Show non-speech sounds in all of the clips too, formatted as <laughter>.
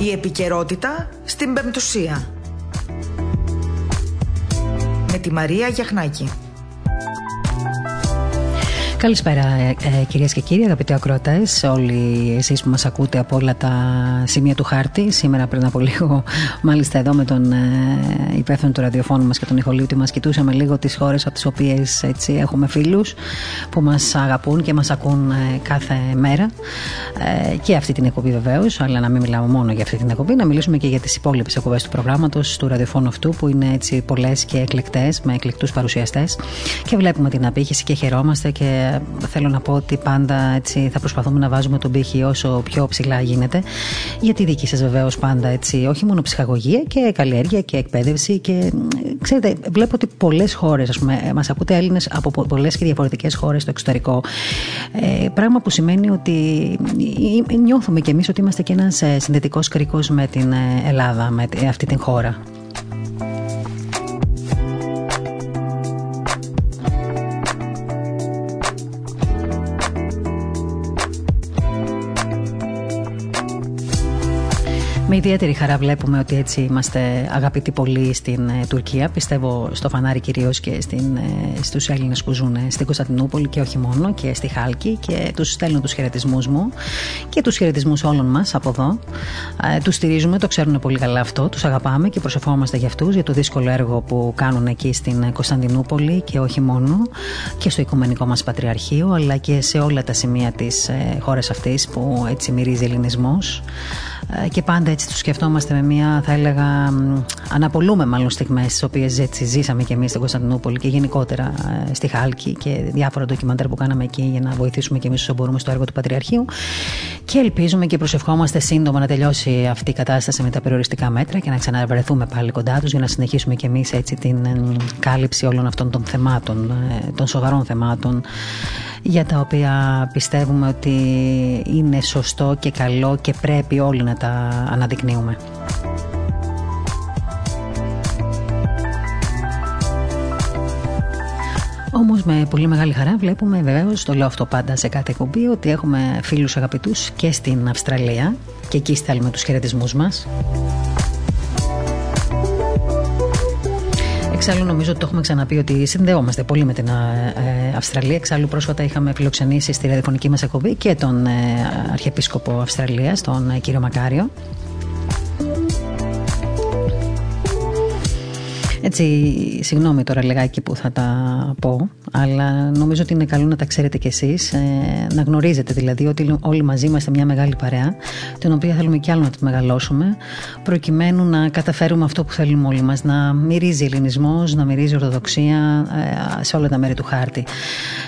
Η επικαιρότητα στην Πεμπτουσία. Με τη Μαρία Γιαχνάκη. Καλησπέρα ε, ε, κυρίες και κύριοι, αγαπητοί ακροατές, όλοι εσείς που μας ακούτε από όλα τα σημεία του χάρτη. Σήμερα πριν από λίγο, <laughs> μάλιστα εδώ με τον ε, υπεύθυνο του ραδιοφώνου μας και τον ηχολήπτη μας, κοιτούσαμε λίγο τις χώρες από τις οποίες έτσι, έχουμε φίλους που μας αγαπούν και μας ακούν ε, κάθε μέρα. Ε, και αυτή την εκπομπή βεβαίως, αλλά να μην μιλάμε μόνο για αυτή την εκπομπή, να μιλήσουμε και για τις υπόλοιπες εκπομπές του προγράμματος του ραδιοφώνου αυτού που είναι έτσι πολλές και εκλεκτές με εκλεκτούς παρουσιαστές και βλέπουμε την απήχηση και χαιρόμαστε και θέλω να πω ότι πάντα έτσι θα προσπαθούμε να βάζουμε τον πύχη όσο πιο ψηλά γίνεται. Για τη δική σας βεβαίως πάντα έτσι, όχι μόνο ψυχαγωγία και καλλιέργεια και εκπαίδευση. Και ξέρετε, βλέπω ότι πολλές χώρες, ας πούμε, μας ακούτε Έλληνες από πολλές και διαφορετικές χώρες στο εξωτερικό. Ε, πράγμα που σημαίνει ότι νιώθουμε κι εμείς ότι είμαστε και ένας ε, συνδετικός κρίκος με την ε, Ελλάδα, με αυτή την χώρα. Ιδιαίτερη χαρά βλέπουμε ότι έτσι είμαστε αγαπητοί πολύ στην ε, Τουρκία. Πιστεύω στο φανάρι κυρίως και στην, ε, στους Έλληνες που ζουν στην Κωνσταντινούπολη και όχι μόνο και στη Χάλκη και τους στέλνω τους χαιρετισμούς μου και τους χαιρετισμούς όλων μας από εδώ. Ε, τους στηρίζουμε, το ξέρουν πολύ καλά αυτό, τους αγαπάμε και προσευχόμαστε για αυτούς για το δύσκολο έργο που κάνουν εκεί στην Κωνσταντινούπολη και όχι μόνο και στο Οικουμενικό μας Πατριαρχείο αλλά και σε όλα τα σημεία της ε, χώρας αυτής που έτσι μυρίζει ελληνισμός. Ε, και πάντα έτσι το σκεφτόμαστε με μια, θα έλεγα, αναπολούμε μάλλον στιγμές, τι οποίες ζήσαμε και εμείς στην Κωνσταντινούπολη και γενικότερα ε, στη Χάλκη και διάφορα ντοκιμαντέρ που κάναμε εκεί για να βοηθήσουμε και εμείς όσο μπορούμε στο έργο του Πατριαρχείου. Και ελπίζουμε και προσευχόμαστε σύντομα να τελειώσει αυτή η κατάσταση με τα περιοριστικά μέτρα και να ξαναβρεθούμε πάλι κοντά τους για να συνεχίσουμε και εμείς έτσι την κάλυψη όλων αυτών των θεμάτων, ε, των σοβαρών θεμάτων για τα οποία πιστεύουμε ότι είναι σωστό και καλό και πρέπει όλοι να τα αναδεικνύουμε. Όμως με πολύ μεγάλη χαρά βλέπουμε βεβαίως, το λέω αυτό πάντα σε κάθε εκπομπή, ότι έχουμε φίλους αγαπητούς και στην Αυστραλία και εκεί στέλνουμε τους χαιρετισμούς μας. Εξάλλου, νομίζω ότι το έχουμε ξαναπεί ότι συνδεόμαστε πολύ με την ε, ε, Αυστραλία. Εξάλλου, πρόσφατα είχαμε φιλοξενήσει στη ραδιοφωνική μας εκπομπή και τον ε, Αρχιεπίσκοπο Αυστραλίας, τον κύριο Μακάριο. Έτσι, συγγνώμη τώρα λιγάκι που θα τα πω, αλλά νομίζω ότι είναι καλό να τα ξέρετε κι εσείς, ε, να γνωρίζετε δηλαδή ότι όλοι μαζί είμαστε μια μεγάλη παρέα, την οποία θέλουμε κι άλλο να τη μεγαλώσουμε, προκειμένου να καταφέρουμε αυτό που θέλουμε όλοι μας, να μυρίζει ελληνισμός, να μυρίζει ορθοδοξία ε, σε όλα τα μέρη του χάρτη.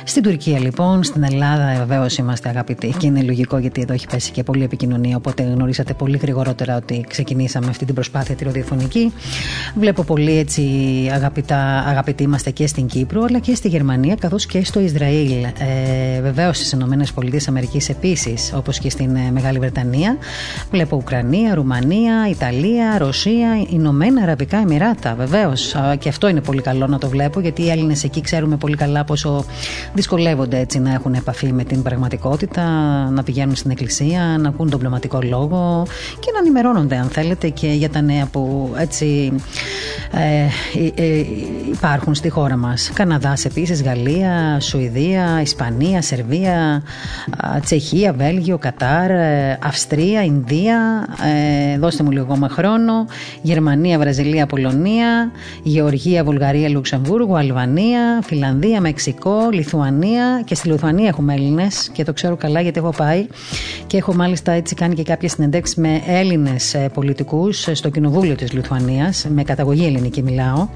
Στην Τουρκία λοιπόν, στην Ελλάδα βεβαίως είμαστε αγαπητοί και είναι λογικό γιατί εδώ έχει πέσει και πολλή επικοινωνία, οπότε γνωρίσατε πολύ γρηγορότερα ότι ξεκινήσαμε αυτή την προσπάθεια τη ροδιοφωνική. Βλέπω πολύ έτσι αγαπητά, αγαπητοί είμαστε και στην Κύπρο αλλά και στη Γερμανία καθώς και στο Ισραήλ. Ε, βεβαίως στις Ηνωμένες Πολιτείες Αμερικής επίσης όπως και στην ε, Μεγάλη Βρετανία. Βλέπω Ουκρανία, Ρουμανία, Ιταλία, Ρωσία, Ηνωμένα Αραβικά Εμμυράτα. Βεβαίως και αυτό είναι πολύ καλό να το βλέπω γιατί οι Έλληνες εκεί ξέρουμε πολύ καλά πόσο δυσκολεύονται έτσι να έχουν επαφή με την πραγματικότητα, να πηγαίνουν στην εκκλησία, να ακούν τον πνευματικό λόγο και να ενημερώνονται αν θέλετε και για τα νέα που έτσι ε, ε, ε, υπάρχουν στη χώρα μας. Καναδάς επίσης, Γαλλία, Σουηδία, Ισπανία, Σερβία, Τσεχία, Βέλγιο, Κατάρ, ε, Αυστρία, Ινδία, δώστε μου λίγο ακόμα χρόνο, Γερμανία, Βραζιλία, Πολωνία, Γεωργία, Βουλγαρία, Λουξεμβούργο, Αλβανία, Φιλανδία, Μεξικό, Λιθουανία και στη Λιθουανία έχουμε Έλληνες και το ξέρω καλά γιατί έχω πάει και έχω μάλιστα έτσι κάνει και κάποιες συνεντεύξεις με Έλληνες πολιτικούς στο κοινοβούλιο της Λιθουανίας, με καταγωγή ελληνική μιλάω. now.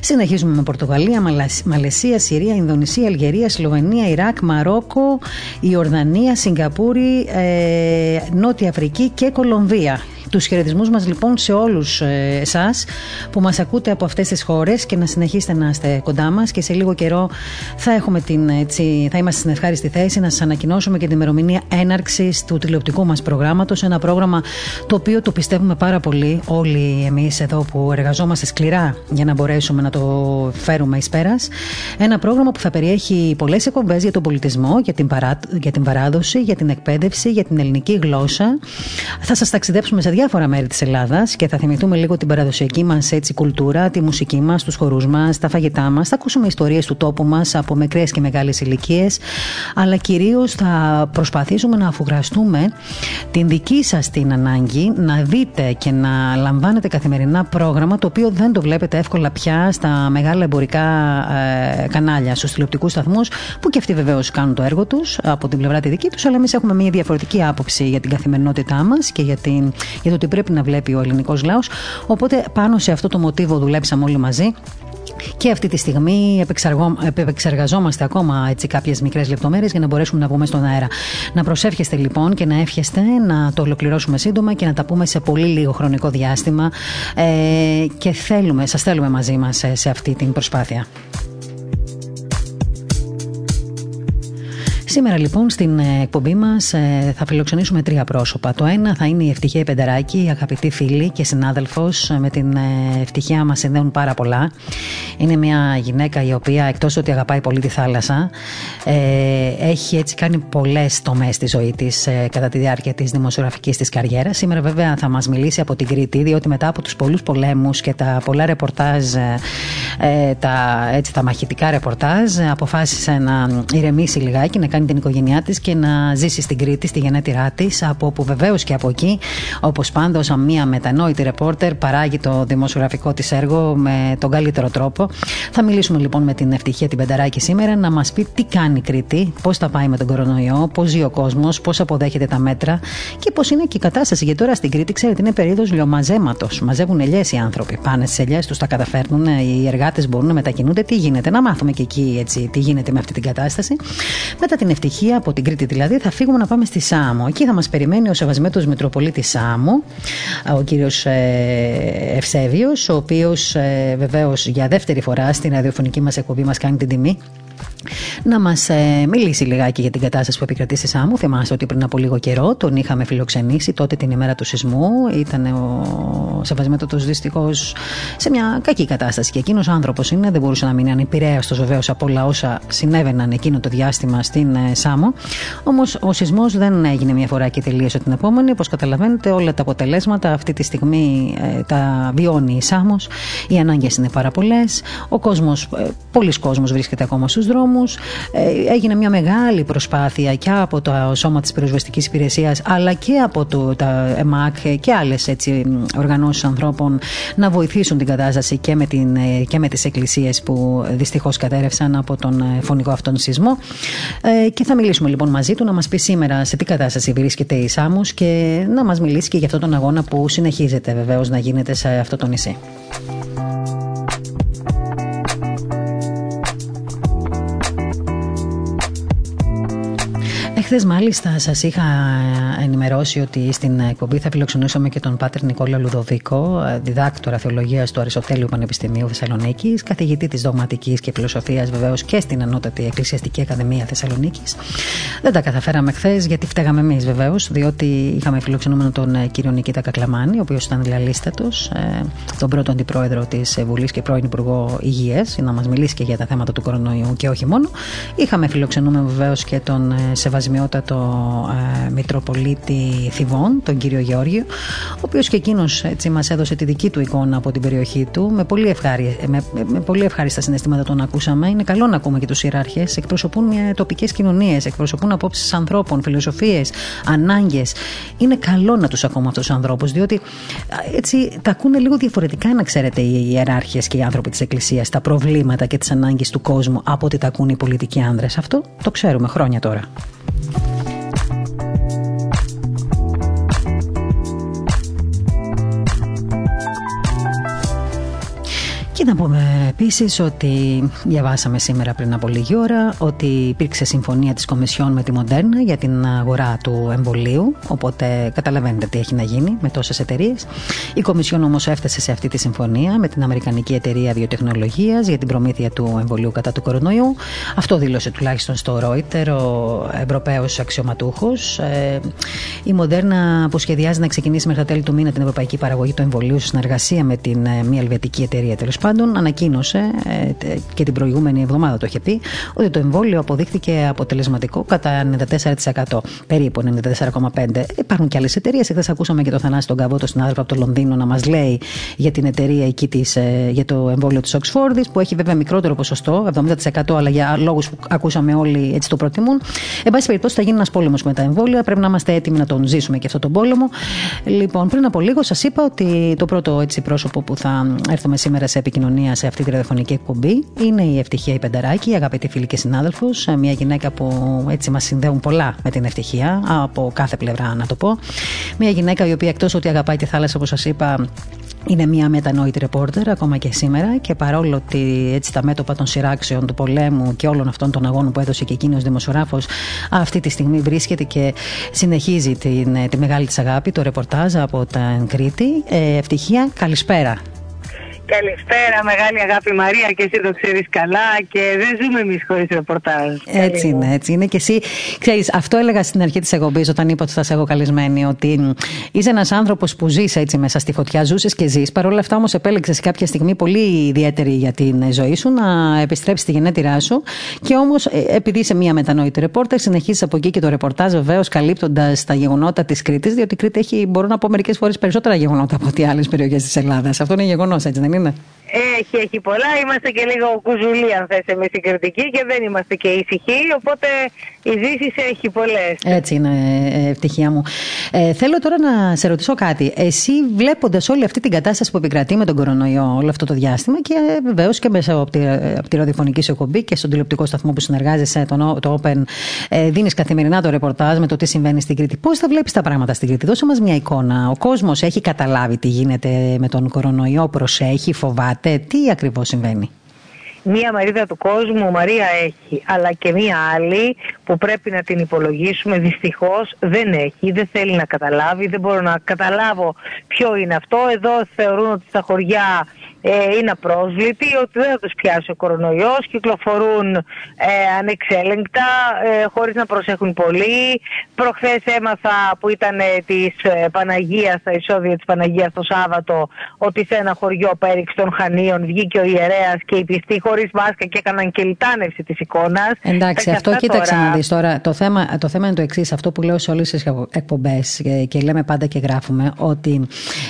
Συνεχίζουμε με Πορτογαλία, Μαλαισία, Συρία, Ινδονησία, Αλγερία, Σλοβενία, Ιράκ, Μαρόκο, Ιορδανία, Σιγκαπούρη, ε, Νότια Αφρική και Κολομβία. Τους χαιρετισμούς μας λοιπόν σε όλους ε, εσάς που μας ακούτε από αυτές τις χώρες και να συνεχίσετε να είστε κοντά μας και σε λίγο καιρό θα, έχουμε την, έτσι, θα είμαστε στην ευχάριστη θέση να σας ανακοινώσουμε και την ημερομηνία έναρξης του τηλεοπτικού μας προγράμματος. Ένα πρόγραμμα το οποίο το πιστεύουμε πάρα πολύ όλοι εμείς εδώ που εργαζόμαστε σκληρά για να μπορέσουμε να το φέρουμε εις πέρας. Ένα πρόγραμμα που θα περιέχει πολλές εκπομπές για τον πολιτισμό, για την, παρά, για την παράδοση, για την εκπαίδευση, για την ελληνική γλώσσα. Θα σας ταξιδέψουμε σε διάφορα μέρη της Ελλάδας και θα θυμηθούμε λίγο την παραδοσιακή μας κουλτούρα, τη μουσική μας, τους χορούς μας, τα φαγητά μας. Θα ακούσουμε ιστορίες του τόπου μας από μικρές και μεγάλες ηλικίες. Αλλά κυρίως θα προσπαθήσουμε να αφουγραστούμε την δική σας την ανάγκη να δείτε και να λαμβάνετε καθημερινά πρόγραμμα το οποίο δεν το βλέπετε εύκολα πια στα μεγάλα εμπορικά ε, κανάλια, στους τηλεοπτικούς σταθμούς, που και αυτοί βεβαίως κάνουν το έργο τους από την πλευρά τη δική τους, αλλά εμείς έχουμε μια διαφορετική άποψη για την καθημερινότητά μας και για, την, για το τι πρέπει να βλέπει ο ελληνικός λαός. Οπότε πάνω σε αυτό το μοτίβο δουλέψαμε όλοι μαζί και αυτή τη στιγμή επεξεργαζόμαστε ακόμα έτσι κάποιες μικρές λεπτομέρειες για να μπορέσουμε να βγούμε στον αέρα. Να προσεύχεστε λοιπόν και να εύχεστε να το ολοκληρώσουμε σύντομα και να τα πούμε σε πολύ λίγο χρονικό διάστημα ε, και θέλουμε, σας θέλουμε μαζί μας σε αυτή την προσπάθεια. Σήμερα λοιπόν στην ε, εκπομπή μας ε, θα φιλοξενήσουμε τρία πρόσωπα. Το ένα θα είναι η Ευτυχία Πενταράκη, η αγαπητή φίλη και συνάδελφος. Ε, με την ευτυχία μας συνδέουν πάρα πολλά. Είναι μια γυναίκα η οποία εκτός ότι αγαπάει πολύ τη θάλασσα, έχει έτσι κάνει πολλές τομές στη ζωή της κατά τη διάρκεια της δημοσιογραφικής της καριέρας. Σήμερα βέβαια θα μας μιλήσει από την Κρήτη, διότι μετά από τους πολλούς πολέμους και τα πολλά ρεπορτάζ, τα, έτσι, τα μαχητικά ρεπορτάζ, αποφάσισε να ηρεμήσει λιγάκι, να κάνει την οικογένειά της και να ζήσει στην Κρήτη, στη γενέτειρά της, από όπου βεβαίως και από εκεί, όπως πάντα, ω μία μετανόητη ρεπόρτερ, παράγει το δημοσιογραφικό της έργο με τον καλύτερο τρόπο. Θα μιλήσουμε λοιπόν με την ευτυχία την Πενταράκη σήμερα να μας πει τι κάνει η Κρήτη, πώς θα πάει με τον κορονοϊό, πώς ζει ο κόσμος, πώς αποδέχεται τα μέτρα και πώς είναι και η κατάσταση. Γιατί τώρα στην Κρήτη, ξέρετε, είναι περίοδος λιωμαζέματος. Μαζεύουν ελιές οι άνθρωποι. Πάνε στις ελιές τους, τα καταφέρνουν, οι εργάτες μπορούν να μετακινούνται. Τι γίνεται, να μάθουμε και εκεί έτσι, τι γίνεται με αυτή την κατάσταση. Μετά την ευτυχία, από την Κρήτη δηλαδή, θα φύγουμε να πάμε στη Σάμο. Εκεί θα μας περιμένει ο Σεβασμέτος Μητροπολίτης Σάμου, ο κύριος ε, Ευσέβιος, ο οποίος ε, βεβαίως για δεύτερη φορά στην ραδιοφωνική μας εκπομπή μας κάνει την τιμή να μας ε, μιλήσει λιγάκι για την κατάσταση που επικρατεί στη Σάμου. Θυμάστε ότι πριν από λίγο καιρό τον είχαμε φιλοξενήσει τότε την ημέρα του σεισμού. Ήταν ο Σεβασμέτωτο δυστυχώς σε μια κακή κατάσταση. Και εκείνος ο άνθρωπος είναι, δεν μπορούσε να μείνει ανεπηρέαστο βεβαίως από όλα όσα συνέβαιναν εκείνο το διάστημα στην ε, Σάμο. Όμως ο σεισμός δεν έγινε μια φορά και τελείωσε την επόμενη. Όπως καταλαβαίνετε, όλα τα αποτελέσματα αυτή τη στιγμή ε, τα βιώνει η Σάμος. Οι ανάγκες είναι πάρα πολλές. Ο κόσμος, ε, πολλοί κόσμος βρίσκεται ακόμα στους δρόμους. Ε, έγινε μια μεγάλη προσπάθεια και από το Σώμα της Πυροσβεστικής Υπηρεσίας αλλά και από το, τα ΕΜΑΚ και άλλες έτσι, οργανώσεις ανθρώπων να βοηθήσουν την κατάσταση και με, την, ε, και με τις εκκλησίες που δυστυχώς κατέρευσαν από τον ε, φωνικό αυτόν σεισμό και θα μιλήσουμε λοιπόν μαζί του να μας πει σήμερα σε τι κατάσταση βρίσκεται η Σάμους και να μας μιλήσει και για αυτόν τον αγώνα που συνεχίζεται βεβαίως να γίνεται σε αυτό το νησί. Εχθέ, μάλιστα, σας είχα ενημερώσει ότι στην εκπομπή θα φιλοξενούσαμε και τον Πάτερ Νικόλα Λουδοβίκο, διδάκτορα θεολογίας του Αριστοτέλειου Πανεπιστημίου Θεσσαλονίκης, καθηγητή της δογματικής και φιλοσοφίας βεβαίως και στην Ανώτατη Εκκλησιαστική Ακαδημία Θεσσαλονίκης. Δεν τα καταφέραμε χθες γιατί φταίγαμε εμείς βεβαίως, διότι είχαμε φιλοξενούμενο τον ε, κύριο Νικήτα Κακλαμάνη, ο οποίος ήταν λαλίστατος, ε, τον πρώτο αντιπρόεδρο της Βουλής και πρώην Υπουργό Υγείας, να μας μιλήσει και για τα θέματα του κορονοϊού και όχι μόνο. Είχαμε φιλοξενούμενο βεβαίως και τον ε, σεβασμό το ε, Μητροπολίτη Θιβών, τον κύριο Γεώργιο, ο οποίος και εκείνος μας έδωσε τη δική του εικόνα από την περιοχή του. Με πολύ, ευχάρι, με, με πολύ ευχάριστα συναισθήματα τον ακούσαμε. Είναι καλό να ακούμε και τους ιεράρχες. Εκπροσωπούν τοπικές κοινωνίες, εκπροσωπούν απόψεις ανθρώπων, φιλοσοφίες, ανάγκες. Είναι καλό να τους ακούμε αυτούς τους ανθρώπους, διότι έτσι τα ακούνε λίγο διαφορετικά, να ξέρετε, οι ιεράρχες και οι άνθρωποι της Εκκλησίας, τα προβλήματα και τις ανάγκες του κόσμου από ότι τα ακούν οι πολιτικοί άνδρες. Αυτό το ξέρουμε χρόνια τώρα. Και να πούμε επίσης ότι διαβάσαμε σήμερα πριν από λίγη ώρα ότι υπήρξε συμφωνία της Κομισιόν με τη Μοντέρνα για την αγορά του εμβολίου. Οπότε καταλαβαίνετε τι έχει να γίνει με τόσες εταιρείες. Η Κομισιόν όμως έφτασε σε αυτή τη συμφωνία με την Αμερικανική Εταιρεία Βιοτεχνολογίας για την προμήθεια του εμβολίου κατά του κορονοϊού. Αυτό δήλωσε τουλάχιστον στο Reuters ο Ευρωπαίος αξιωματούχος. Ε, η Μοντέρνα που σχεδιάζει να ξεκινήσει μέχρι τα τέλη του μήνα την ευρωπαϊκή παραγωγή του εμβολίου σε συνεργασία με την ε, μια ελβετική εταιρεία τέλος πάντων, ανακοίνωσε ε, και την προηγούμενη εβδομάδα το είχε πει ότι το εμβόλιο αποδείχθηκε αποτελεσματικό κατά 94%. Περίπου 94,5%. Υπάρχουν και άλλες εταιρείες. Εχθές ακούσαμε και το Θανάση τον Καβότο, στην άνθρωπο από το Λονδίνο, να μας λέει για την εταιρεία εκεί της, ε, για το εμβόλιο της Οξφόρδης, που έχει βέβαια μικρότερο ποσοστό, 70%, αλλά για λόγους που ακούσαμε όλοι έτσι το προτιμούν. Εν πάση περιπτώσει, θα γίνει ένας πόλεμος με τα εμβόλια. Πρέπει να είμαστε έτοιμοι να τον ζήσουμε και αυτό τον πόλεμο. Λοιπόν, πριν από λίγο σας είπα ότι το πρώτο έτσι πρόσωπο που θα έρθουμε σήμερα σε επικοινωνία σε αυτή τη ραδιοφωνική εκπομπή είναι η Ευτυχία η Πενταράκη, η αγαπητή φίλη και συνάδελφο. Μια γυναίκα που έτσι μας συνδέουν πολλά με την ευτυχία, από κάθε πλευρά να το πω. Μια γυναίκα η οποία εκτός ότι αγαπάει τη θάλασσα, όπως σας είπα, είναι μια μετανόητη ρεπόρτερ ακόμα και σήμερα και παρόλο ότι έτσι τα μέτωπα των σειράξεων του πολέμου και όλων αυτών των αγώνων που έδωσε και εκείνος δημοσιογράφος αυτή τη στιγμή βρίσκεται και συνεχίζει την, τη μεγάλη της αγάπη, το ρεπορτάζ από την Κρήτη. Ε, ευτυχία, καλησπέρα. Καλησπέρα, μεγάλη αγάπη Μαρία και εσύ το ξέρεις καλά και δεν ζούμε εμείς χωρίς ρεπορτάζ. Έτσι είναι, έτσι είναι και εσύ, ξέρεις, αυτό έλεγα στην αρχή της εκπομπής όταν είπα ότι θα σε έχω καλεσμένη, ότι είσαι ένας άνθρωπος που ζεις έτσι μέσα στη φωτιά, ζούσες και ζεις, παρόλα αυτά όμως επέλεξες κάποια στιγμή πολύ ιδιαίτερη για την ζωή σου να επιστρέψεις τη γενέτειρά σου και όμως ε, επειδή είσαι μια μετανόητη ρεπόρτερ συνεχίζεις από εκεί και το ρεπορτάζ βεβαίως καλύπτοντας τα γεγονότα της Κρήτης, διότι η Κρήτη έχει, μπορώ να πω μερικές φορές περισσότερα γεγονότα από ό,τι άλλες περιοχές της Ελλάδας. Αυτό είναι γεγονός έτσι δεν είναι; Έχει, έχει πολλά. Είμαστε και λίγο κουζουλοί, αν θες, εμείς οι κριτικοί και δεν είμαστε και ήσυχοι. Οπότε η Δύση έχει πολλές. Έτσι είναι, ε, ευτυχία μου. Ε, θέλω τώρα να σε ρωτήσω κάτι. Εσύ, βλέποντας όλη αυτή την κατάσταση που επικρατεί με τον κορονοϊό όλο αυτό το διάστημα και ε, βεβαίως και μέσα από τη, από τη ραδιοφωνική σου εκπομπή και στον τηλεοπτικό σταθμό που συνεργάζεσαι, το, το Open, ε, δίνεις καθημερινά το ρεπορτάζ με το τι συμβαίνει στην Κρήτη. Πώς θα βλέπεις τα πράγματα στην Κρήτη, δώσε μας μια εικόνα. Ο κόσμος έχει καταλάβει τι γίνεται με τον κορονοϊό, προσέχει, φοβάται. Τι ακριβώς συμβαίνει; Μία μερίδα του κόσμου Μαρία έχει, αλλά και μία άλλη που πρέπει να την υπολογίσουμε δυστυχώς δεν έχει, δεν θέλει να καταλάβει, δεν μπορώ να καταλάβω ποιο είναι αυτό. Εδώ θεωρούν ότι στα χωριά ε, είναι απρόσβλητοι, ότι δεν θα τους πιάσει ο κορονοϊός, κυκλοφορούν ε, ανεξέλεγκτα, ε, χωρίς να προσέχουν πολύ. Προχθές έμαθα που ήταν ε, της ε, Παναγίας, τα εισόδια της Παναγίας το Σάββατο, ότι σε ένα χωριό πέριξ των Χανίων βγήκε ο ιερέας και οι πιστοί χωρίς μάσκα και έκαναν και λιτάνευση της εικόνας. Εντάξει, αυτό κοίταξε τώρα... να δεις τώρα. Το θέμα, το θέμα είναι το εξής, αυτό που λέω σε όλες τις εκπομπές και, και λέμε πάντα και γράφουμε, ότι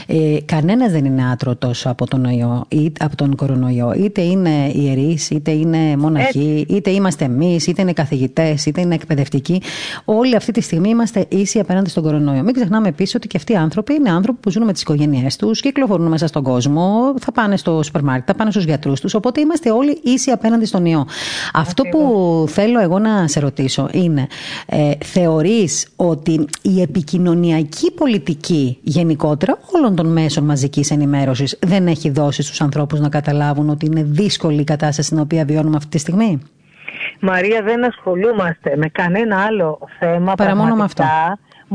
ε, κανένας δεν είναι άτρωτος από τον ιό από τον κορονοϊό. Είτε είναι ιερείς, είτε είναι μοναχοί, είτε είμαστε εμείς, είτε είναι καθηγητές, είτε είναι εκπαιδευτικοί. Όλοι αυτή τη στιγμή είμαστε ίσοι απέναντι στον κορονοϊό. Μην ξεχνάμε επίσης ότι και αυτοί οι άνθρωποι είναι άνθρωποι που ζουν με τις οικογένειές τους, κυκλοφορούν μέσα στον κόσμο, θα πάνε στο σούπερ μάρκετ, θα πάνε στους γιατρούς τους. Οπότε είμαστε όλοι ίσοι απέναντι στον ιό. Αυτό που θέλω εγώ να σε ρωτήσω είναι, ε, θεωρείς ότι η επικοινωνιακή πολιτική γενικότερα όλων των μέσων μαζικής ενημέρωσης δεν έχει δώσει στους ανθρώπους να καταλάβουν ότι είναι δύσκολη η κατάσταση στην οποία βιώνουμε αυτή τη στιγμή; Μαρία δεν ασχολούμαστε με κανένα άλλο θέμα παρά μόνο με αυτό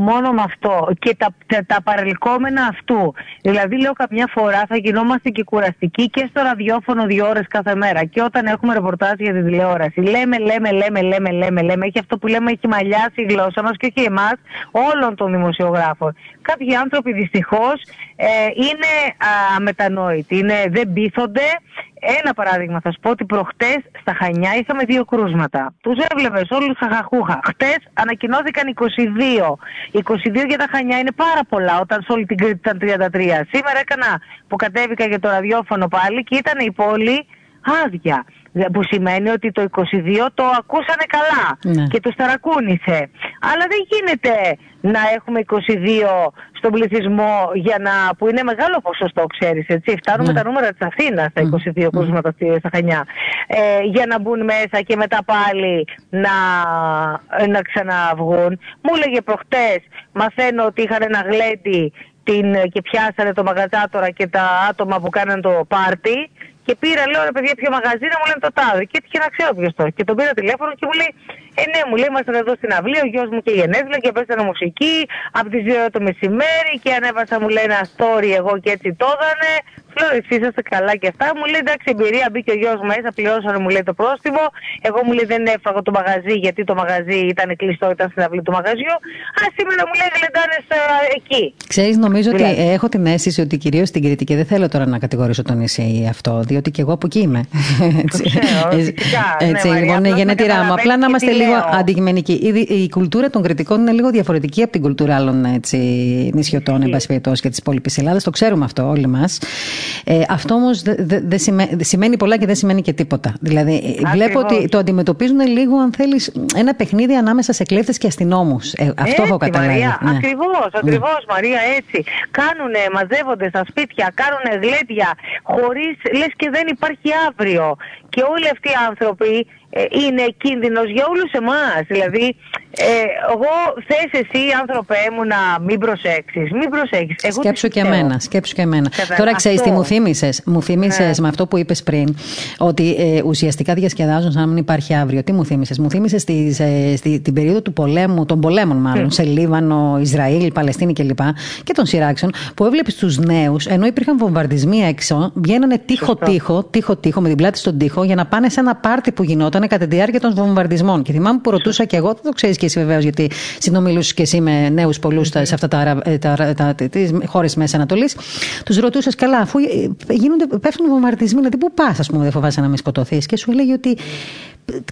μόνο με αυτό και τα, τα, τα παρελκόμενα αυτού. Δηλαδή λέω καμιά φορά θα γινόμαστε και κουραστικοί και στο ραδιόφωνο δύο ώρες κάθε μέρα και όταν έχουμε ρεπορτάζ για τη τηλεόραση. Λέμε, λέμε, λέμε, λέμε, λέμε, λέμε. Έχει αυτό που λέμε έχει μαλλιάσει η γλώσσα μας και όχι εμάς, όλων των δημοσιογράφων. Κάποιοι άνθρωποι δυστυχώς ε, είναι αμετανόητοι, είναι, δεν πείθονται, ένα παράδειγμα θα σου πω ότι προχτές στα Χανιά είχαμε δύο κρούσματα. Τους έβλεπες όλους χαχαχούχα. Χτες ανακοινώθηκαν 22. 22 για τα Χανιά είναι πάρα πολλά όταν σε όλη την Κρήτη ήταν 33. Σήμερα έκανα που κατέβηκα για το ραδιόφωνο πάλι και ήταν η πόλη άδεια. Που σημαίνει ότι το 22 το ακούσανε καλά ναι. και τους ταρακούνησε. Αλλά δεν γίνεται να έχουμε 22 στον πληθυσμό για να, που είναι μεγάλο ποσοστό, ξέρεις, έτσι. Φτάνουμε ναι. τα νούμερα της Αθήνας στα 22 mm. κρούσματα στα Χανιά. Ε, για να μπουν μέσα και μετά πάλι να, να ξαναβγούν. Μου έλεγε προχτές, μαθαίνω ότι είχαν ένα γλέντι την, και πιάσανε το μαγαζάτορα και τα άτομα που κάναν το πάρτι Και πήρα, λέω ρε παιδιά, ποιο μαγαζί να μου λένε το τάδε. Και έτυχε να ξέρω ποιο το. Και τον πήρα τηλέφωνο και μου λέει, Ε, ναι, μου λέει, είμαστε εδώ στην αυλή, ο γιος μου και η γενέθλια και παίζανε μουσική από τις 2 το μεσημέρι και ανέβασα, μου λέει, ένα story εγώ και έτσι το δανε. Λέω, εσεί είσαστε καλά και αυτά. Μου λέει, εντάξει, εμπειρία μπήκε ο γιος μέσα, πληρώσανε, μου λέει το πρόστιμο. Εγώ μου λέει, δεν έφαγα το μαγαζί γιατί το μαγαζί ήταν κλειστό, ήταν στην αυλή του μαγαζιού. Α, σήμερα μου λέει, γλεντάνε εκεί. Ξέρεις, νομίζω ότι έχω την αίσθηση ότι κυρίως στην Κρήτη και δεν θέλω τώρα να κατηγορήσω τον νησί αυτό, διότι και εγώ από εκεί είμαι. έτσι, έτσι ναι, λοιπόν, είναι γενετηρά μου. Απλά να είμαστε λίγο αντικειμενικοί. Η, κουλτούρα των Κρητικών είναι λίγο διαφορετική από την κουλτούρα άλλων έτσι, νησιωτών, εν και της υπόλοιπης Ελλάδας. Το ξέρουμε αυτό όλοι μας. Ε, αυτό όμως δε, σημαίνει, πολλά και δεν σημαίνει και τίποτα. Δηλαδή, ε, βλέπω ότι το αντιμετωπίζουν λίγο, αν θέλεις, ένα παιχνίδι ανάμεσα σε κλέφτες και αστυνόμους. Ε, αυτό έχω καταλάβει. Μαρία, ναι. Ακριβώς, ακριβώς, ναι. Μαρία, έτσι. Κάνουν, μαζεύονται στα σπίτια, κάνουν γλέντια, χωρίς λες και δεν υπάρχει αύριο. Και όλοι αυτοί οι άνθρωποι ε, είναι κίνδυνος για όλους εμάς. Δηλαδή, ε, εγώ θες εσύ άνθρωπέ μου να μην προσέξεις, μην προσέξεις. Εγώ σκέψου και εμένα, σκέψου και εμένα. Τώρα ξέρεις τι μου θύμισες, μου θύμισες ναι. με αυτό που είπες πριν, ότι ε, ουσιαστικά διασκεδάζουν σαν να μην υπάρχει αύριο. Τι μου θύμισες, μου θύμισες στη, στη, την περίοδο του πολέμου, των πολέμων μάλλον, σε Λίβανο, Ισραήλ, Παλαιστίνη κλπ. Και των σειράξεων, που έβλεπες τους νέους, ενώ υπήρχαν βομβαρδισμοί έξω, βγαίνανε τείχο-τείχο, τείχο-τείχο με την πλάτη στον τείχο για να πάνε σε ένα πάρτι που γινόταν κατά τη διάρκεια των βομβαρδισμών. Και θυμάμαι που ρωτούσα και εγώ, δεν το ξέρεις και εσύ βεβαίως, γιατί συνομιλούσες και εσύ με νέους πολλούς σε αυτά τα, τα, τα, τα, τις χώρες Μέσης Ανατολής. Τους ρωτούσες, καλά, αφού γίνονται, πέφτουν βομβαρδισμοί, δηλαδή πού πας, ας πούμε, δεν φοβάσαι να με σκοτωθείς; Και σου έλεγε ότι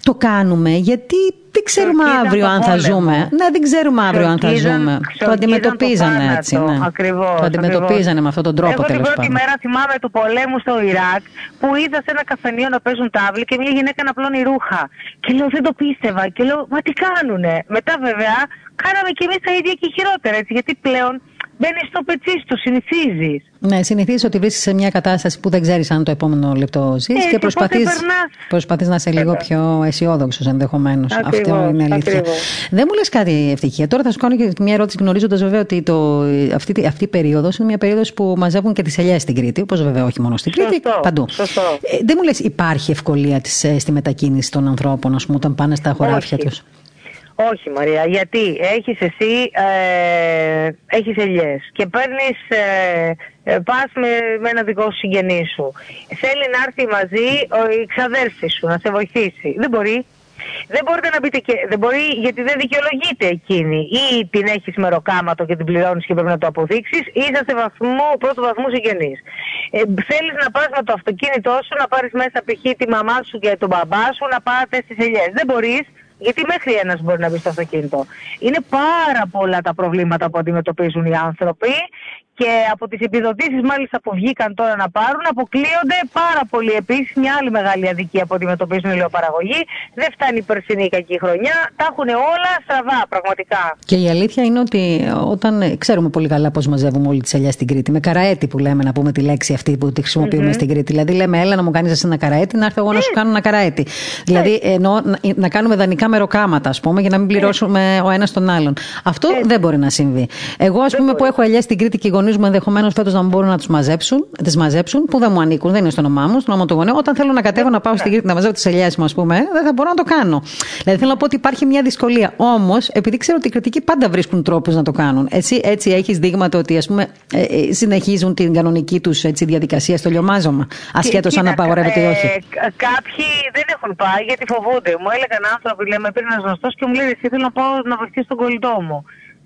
το κάνουμε γιατί δεν ξέρουμε αύριο αν θα ζούμε. Ναι, δεν ξέρουμε αύριο αν θα ζούμε. Το αντιμετωπίζανε έτσι. Ναι. Ακριβώς, το αντιμετωπίζανε με αυτόν τον τρόπο τέλο πάντων. Εγώ την πρώτη μέρα θυμάμαι του πολέμου στο Ιράκ που είδα σε ένα καφενείο να παίζουν τάβλη και μια γυναίκα να πλώνει ρούχα. Και λέω δεν το πίστευα. Και λέω μα τι κάνουνε. Μετά βέβαια κάναμε και εμείς τα ίδια και χειρότερα έτσι γιατί πλέον μπαίνεις στο πετσί το συνηθίζεις. Ναι, συνηθίζει ότι βρίσκεις σε μια κατάσταση που δεν ξέρεις αν το επόμενο λεπτό ζεις ε, και προσπαθεί να είσαι λίγο πιο αισιόδοξος ενδεχομένως. Αυτό είναι αλήθεια. Ακριβώς. Δεν μου λες κάτι ευτυχία. Τώρα θα σου κάνω και μια ερώτηση γνωρίζοντας βέβαια ότι το, αυτή, αυτή η περίοδος είναι μια περίοδος που μαζεύουν και τις ελιές στην Κρήτη. Όπως βέβαια όχι μόνο στην Κρήτη, σωστό, παντού. Σωστό. Ε, δεν μου λες, υπάρχει ευκολία της, ε, στη μετακίνηση των ανθρώπων, ας πούμε, όταν πάνε στα χωράφια τους; Όχι Μαρία, γιατί έχεις εσύ, ε, έχεις ελιές και παίρνεις, ε, ε, πας με, με ένα δικό σου συγγενή σου. Θέλει να έρθει μαζί ο, η ξαδέρφη σου να σε βοηθήσει. Δεν μπορεί. Δεν μπορείτε να μπείτε και. Δεν μπορεί γιατί δεν δικαιολογείται εκείνη. Ή την έχεις μεροκάματο και την πληρώνεις και πρέπει να το αποδείξεις, ή είσαστε βαθμό, πρώτου βαθμού συγγενεί. Ε, Θέλεις να πας με το αυτοκίνητό σου, να πάρεις μέσα π.χ. τη μαμά σου και τον μπαμπά σου, να πάτε στις ελιές. Δεν μπορείς γιατί μέχρι ένας μπορεί να μπει στο αυτοκίνητο. Είναι πάρα πολλά τα προβλήματα που αντιμετωπίζουν οι άνθρωποι και από τις επιδοτήσεις, μάλιστα που βγήκαν τώρα να πάρουν, αποκλείονται πάρα πολύ. Επίσης, μια άλλη μεγάλη αδικία που αντιμετωπίζουν οι λεωπαραγωγοί. Δεν φτάνει η περσινή κακή χρονιά. Τα έχουν όλα στραβά, πραγματικά. Και η αλήθεια είναι ότι όταν ξέρουμε πολύ καλά πώς μαζεύουμε όλοι τις ελιά στην Κρήτη, με καραέτη που λέμε να πούμε τη λέξη αυτή που τη χρησιμοποιούμε mm-hmm. στην Κρήτη. Δηλαδή, λέμε, έλα να μου κάνεις ένα καραέτη, να έρθω εγώ να σου κάνω ένα καραέτη. Δηλαδή, ενώ να, να κάνουμε δανεικά μεροκάματα, ας πούμε, για να μην πληρώσουμε ο ένας τον άλλον. Αυτό δεν μπορεί να συμβεί. Εγώ, ας πούμε, που έχω ελιά στην Κρήτη και οι μου ενδεχομένως φέτος να μπορούν να τους μαζέψουν, τις μαζέψουν, που δεν μου ανήκουν, δεν είναι στο όνομά μου, στο όνομα του γονέου. Όταν θέλω να κατέβω να πάω στην Κρήτη να μαζέψω τις ελιές μου, ας πούμε, δεν θα μπορώ να το κάνω. Δηλαδή θέλω να πω ότι υπάρχει μια δυσκολία. Όμως, επειδή ξέρω ότι οι κριτικοί πάντα βρίσκουν τρόπους να το κάνουν. Έτσι, έτσι έχεις δείγματα ότι ας πούμε, ε, ε, συνεχίζουν την κανονική τους διαδικασία στο λιωμάζωμα, ασχέτως αν απαγορεύεται ή όχι. Ε, κάποιοι δεν έχουν πάει γιατί φοβούνται. Μου έλεγαν άνθρωποι, λέμε, πήρε ένας γνωστός και μου λέει: Εσύ θέλω να πάω να βοηθήσω τον κολλητό μου.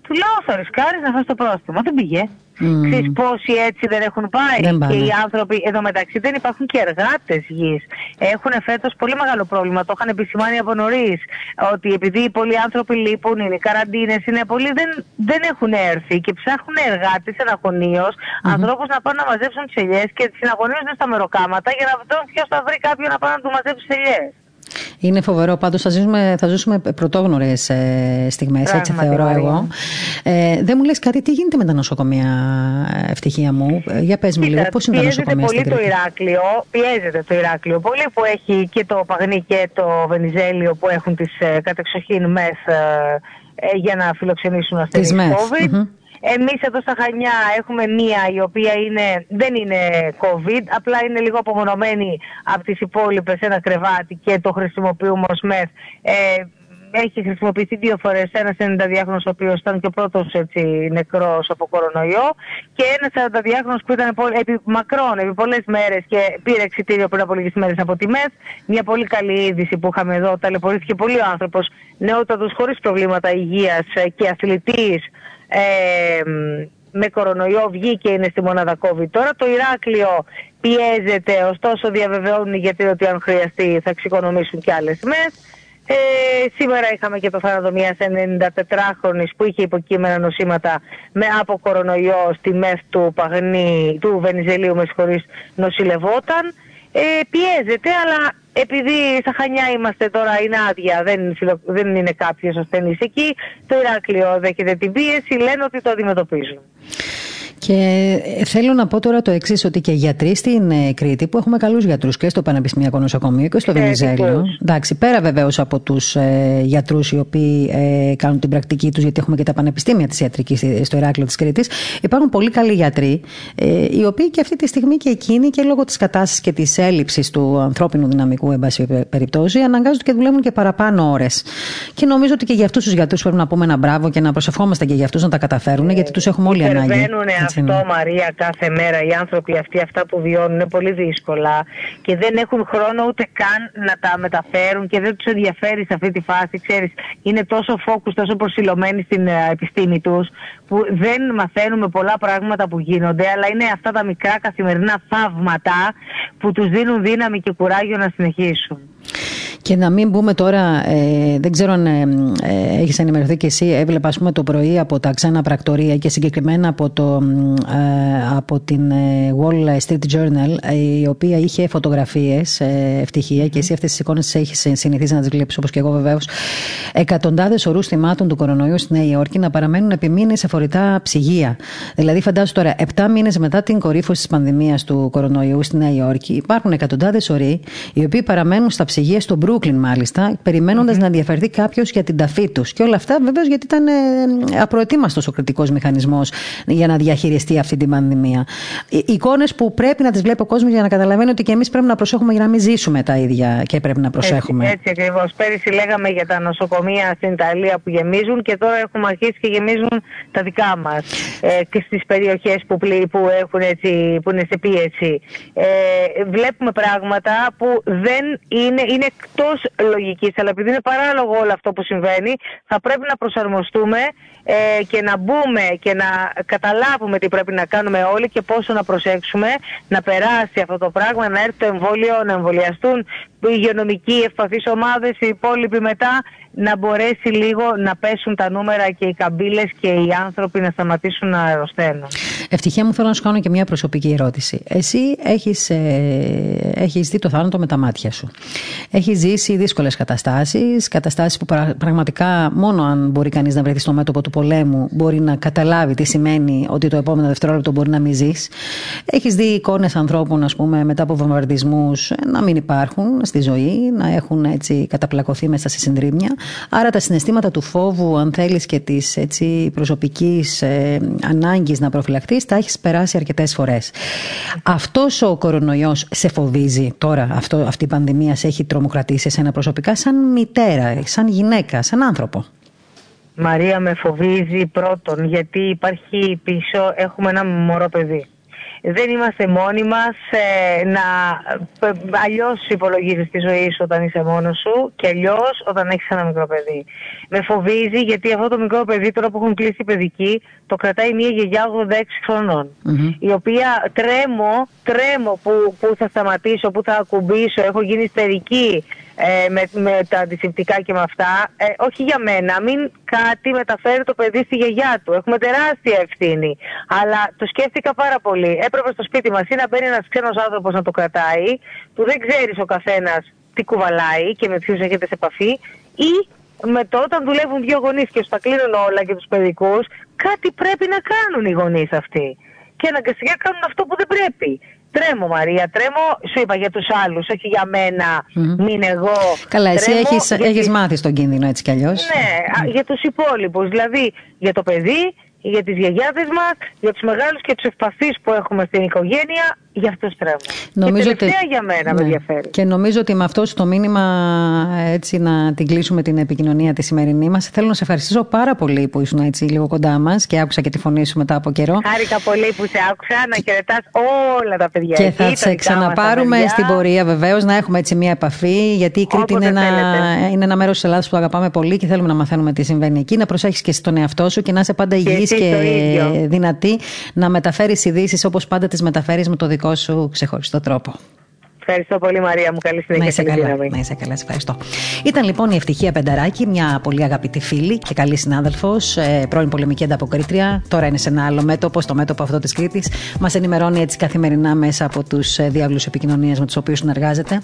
Του λέω θα ρισκάρεις να φας το πρόστιμο. Δεν πήγε. Mm. Ξέρεις πόσοι έτσι δεν έχουν πάει. Δεν και οι άνθρωποι εδώ μεταξύ δεν υπάρχουν και εργάτες γης. Έχουν φέτος πολύ μεγάλο πρόβλημα. Το είχαν επισημάνει από νωρίς. Ότι επειδή πολλοί άνθρωποι λείπουν, είναι οι καραντίνες, είναι πολλοί δεν, δεν έχουν έρθει και ψάχνουν εργάτες εναγωνίως, mm-hmm. ανθρώπους να πάνε να μαζέψουν τις ελιές και συναγωνίζονται στα μεροκάματα για να δουν ποιος θα βρει κάποιον να πάνε να του μαζέψει τις ελιές. Είναι φοβερό. Πάντως θα ζήσουμε, θα ζήσουμε πρωτόγνωρες ε, στιγμές, έτσι θεωρώ εγώ. Ε, δεν μου λες κάτι, τι γίνεται με τα νοσοκομεία, ευτυχία μου; Ε, για πες μου λίγο, πώς είναι τα νοσοκομεία στην πολύ το Ηράκλειο, πιέζεται το Ηράκλειο πολύ που έχει και το Παγνί και το Βενιζέλιο που έχουν τις ε, κατεξοχήν μεθ ε, για να φιλοξενήσουν ασθενείς COVID. Εμείς εδώ στα Χανιά έχουμε μία η οποία είναι, δεν είναι COVID, απλά είναι λίγο απομονωμένη από τις υπόλοιπες ένα κρεβάτι και το χρησιμοποιούμε ως μεθ. Ε, έχει χρησιμοποιηθεί δύο φορές ένας 92χρονος ο οποίος ήταν και ο πρώτος έτσι, νεκρός από κορονοϊό και ένας 42χρονος που ήταν επί μακρόν, επί πολλές μέρες και πήρε εξητήριο πριν από λίγες μέρες από τη ΜΕΘ. Μια πολύ καλή είδηση που είχαμε εδώ, ταλαιπωρήθηκε πολύ ο άνθρωπος νεότατος χωρίς προβλήματα υγείας και αθλητής ε, με κορονοϊό βγήκε είναι στη μονάδα COVID. Τώρα το Ηράκλειο πιέζεται, ωστόσο διαβεβαιώνουν γιατί ότι αν χρειαστεί θα εξοικονομήσουν και άλλες μες. Ε, σήμερα είχαμε και το θάνατο μιας 94χρονης που είχε υποκείμενα νοσήματα με από κορονοϊό στη ΜΕΘ του Παγνή, του Βενιζελίου με συγχωρείς νοσηλευόταν. Ε, πιέζεται αλλά επειδή στα Χανιά είμαστε τώρα είναι άδεια, δεν, δεν είναι κάποιος ασθενής εκεί, το Ηράκλειο δέχεται την πίεση, λένε ότι το αντιμετωπίζουν. Και θέλω να πω τώρα το εξής, ότι και οι γιατροί στην ε, Κρήτη, που έχουμε καλούς γιατρούς και στο Πανεπιστημιακό Νοσοκομείο και στο ε, Βενιζέλιο. Εντάξει, πέρα βεβαίως από τους ε, γιατρούς οι οποίοι ε, κάνουν την πρακτική τους, γιατί έχουμε και τα πανεπιστήμια της ιατρικής στο Ηράκλειο της Κρήτης, υπάρχουν πολύ καλοί γιατροί, ε, οι οποίοι και αυτή τη στιγμή και εκείνοι και λόγω της κατάστασης και της έλλειψης του ανθρώπινου δυναμικού, εν πάση περιπτώσει, αναγκάζονται και δουλεύουν και παραπάνω ώρες. Και νομίζω ότι και για αυτούς τους γιατρούς πρέπει να πούμε ένα μπράβο και να προσευχόμαστε και για αυτούς να τα καταφέρουν, γιατί τους έχουμε όλοι ανάγκη αυτό, Μαρία, κάθε μέρα οι άνθρωποι αυτοί αυτά που βιώνουν είναι πολύ δύσκολα και δεν έχουν χρόνο ούτε καν να τα μεταφέρουν και δεν τους ενδιαφέρει σε αυτή τη φάση. Ξέρεις, είναι τόσο φόκους, τόσο προσιλωμένοι στην ε, επιστήμη τους που δεν μαθαίνουμε πολλά πράγματα που γίνονται αλλά είναι αυτά τα μικρά καθημερινά θαύματα που τους δίνουν δύναμη και κουράγιο να συνεχίσουν. Και να μην μπούμε τώρα, ε, δεν ξέρω αν ε, ε, έχεις ενημερωθεί και εσύ, έβλεπα ας πούμε το πρωί από τα ξένα πρακτορία και συγκεκριμένα από, το, ε, από την ε, Wall Street Journal η οποία είχε φωτογραφίες, ευτυχία και εσύ αυτές τις εικόνες τις έχεις συνηθίσει να τις βλέπεις όπως και εγώ βεβαίως εκατοντάδες ορούς θυμάτων του κορονοϊού στη Νέα Υόρκη να παραμένουν επί μήνες σε φορητά ψυγεία. Δηλαδή φαντάζομαι τώρα, 7 μήνες μετά την κορύφωση της πανδημίας του κορονοϊού στη Νέα Υόρκη υπάρχουν εκατοντάδες οροί οι οποίοι παραμένουν στα ψυγεία στο Brooklyn μάλιστα, περιμένοντας να ενδιαφερθεί κάποιος για την ταφή τους. Και όλα αυτά βεβαίως γιατί ήταν ε, απροετοίμαστος ο κριτικός μηχανισμός για να διαχειριστεί αυτή την πανδημία. Εικόνες που πρέπει να τις βλέπει ο κόσμος για να καταλαβαίνει ότι και εμείς πρέπει να προσέχουμε για να μην ζήσουμε τα ίδια και πρέπει να προσέχουμε. Έτσι, έτσι ακριβώς. Πέρυσι λέγαμε για τα νοσοκομεία στην Ιταλία που γεμίζουν και τώρα έχουμε αρχίσει και γεμίζουν τα δικά μας ε, και στις περιοχές που, που, έχουν έτσι, που είναι σε πίεση. Ε, βλέπουμε πράγματα που δεν είναι, είναι εκτός λογικής, αλλά επειδή είναι παράλογο όλο αυτό που συμβαίνει, θα πρέπει να προσαρμοστούμε ε, και να μπούμε και να καταλάβουμε τι πρέπει να κάνουμε όλοι και πόσο να προσέξουμε να περάσει αυτό το πράγμα, να έρθει το εμβόλιο, να εμβολιαστούν οι υγειονομικοί, ευπαθείς ομάδες, οι υπόλοιποι μετά να μπορέσει λίγο να πέσουν τα νούμερα και οι καμπύλες και οι άνθρωποι να σταματήσουν να αρρωσταίνουν. Ευτυχία μου θέλω να σου κάνω και μια προσωπική ερώτηση. Εσύ έχεις, ε, έχεις δει το θάνατο με τα μάτια σου. Έχεις ζήσει δύσκολες καταστάσεις, καταστάσεις που πραγματικά μόνο αν μπορεί κανείς να βρεθεί στο μέτωπο του πολέμου μπορεί να καταλάβει τι σημαίνει ότι το επόμενο δευτερόλεπτο μπορεί να μην ζεις. Έχεις δει εικόνες ανθρώπων ας πούμε, μετά από βομβαρδισμούς να μην υπάρχουν στη ζωή, να έχουν έτσι καταπλακωθεί μέσα σε συντρίμια. Άρα τα συναισθήματα του φόβου, αν θέλεις και της προσωπικής ε, ανάγκης να προφυλαχθείς, τα έχεις περάσει αρκετές φορές. Αυτός ο κορονοϊός σε φοβίζει τώρα, αυτό, αυτή η πανδημία σε έχει τρομοκρατήσει εσένα προσωπικά, σαν μητέρα, σαν γυναίκα, σαν άνθρωπο. Μαρία με φοβίζει πρώτον γιατί υπάρχει πίσω, έχουμε ένα μωρό παιδί δεν είμαστε μόνοι μας, ε, να, ε, αλλιώς υπολογίζεις τη ζωή σου όταν είσαι μόνος σου και αλλιώς όταν έχεις ένα μικρό παιδί. Με φοβίζει γιατί αυτό το μικρό παιδί τώρα που έχουν κλείσει παιδική το κρατάει μια γιαγιά 86 χρονων η οποία τρέμω, τρέμω που, που θα σταματήσω, που θα ακουμπήσω, έχω γίνει στερική ε, με, με τα αντισηπτικά και με αυτά. Ε, όχι για μένα, μην κάτι μεταφέρει το παιδί στη γιαγιά του. Έχουμε τεράστια ευθύνη. Αλλά το σκέφτηκα πάρα πολύ. Έπρεπε στο σπίτι μας ή να μπαίνει ένας ξένος άνθρωπος να το κρατάει, που δεν ξέρεις ο καθένας τι κουβαλάει και με ποιους έχετε σε επαφή, ή με το όταν δουλεύουν δύο γονείς και σου τα κλείνουν όλα και τους παιδικούς, κάτι πρέπει να κάνουν οι γονείς αυτοί. Και αναγκαστικά κάνουν αυτό που δεν πρέπει. Τρέμω Μαρία, τρέμω, σου είπα για τους άλλους, όχι για μένα, mm. μην εγώ. Καλά, εσύ έχεις, έχεις μάθει στον κίνδυνο έτσι κι αλλιώς. Ναι, για τους υπόλοιπους, δηλαδή για το παιδί, για τις γιαγιάδες μας, για τους μεγάλους και τους ευπαθείς που έχουμε στην οικογένεια, γι' αυτό στρέμω. Νομίζω και τελευταία για μένα ναι. με ενδιαφέρει. Και νομίζω ότι με αυτό το μήνυμα έτσι να την κλείσουμε την επικοινωνία τη σημερινή μας. Θέλω να σε ευχαριστήσω πάρα πολύ που ήσουν έτσι λίγο κοντά μας και άκουσα και τη φωνή σου μετά από καιρό. Χάρηκα πολύ που σε άκουσα να χαιρετάς όλα τα παιδιά. Και θα σε ξαναπάρουμε στην πορεία βεβαίως να έχουμε έτσι μια επαφή γιατί η Κρήτη είναι ένα, είναι ένα μέρος της Ελλάδας που αγαπάμε πολύ και θέλουμε να μαθαίνουμε τι συμβαίνει εκεί. Να προσέχεις και στον εαυτό σου και να είσαι πάντα υγιής και, και δυνατή να μεταφέρεις ειδήσεις όπως πάντα τις μεταφέρεις με το δικό σου ξεχωριστό τρόπο. Ευχαριστώ πολύ, Μαρία μου. Καλή συνέχεια. Να είσαι καλά. Να είσαι καλά, σε ευχαριστώ. Ήταν λοιπόν η Ευτυχία Πενταράκη, μια πολύ αγαπητή φίλη και καλή συνάδελφος, ε, πρώην πολεμική ανταποκρίτρια. Τώρα είναι σε ένα άλλο μέτωπο, στο μέτωπο αυτό της Κρήτης. Μας ενημερώνει έτσι καθημερινά μέσα από τους ε, διάβλους επικοινωνίας με τους οποίους συνεργάζεται,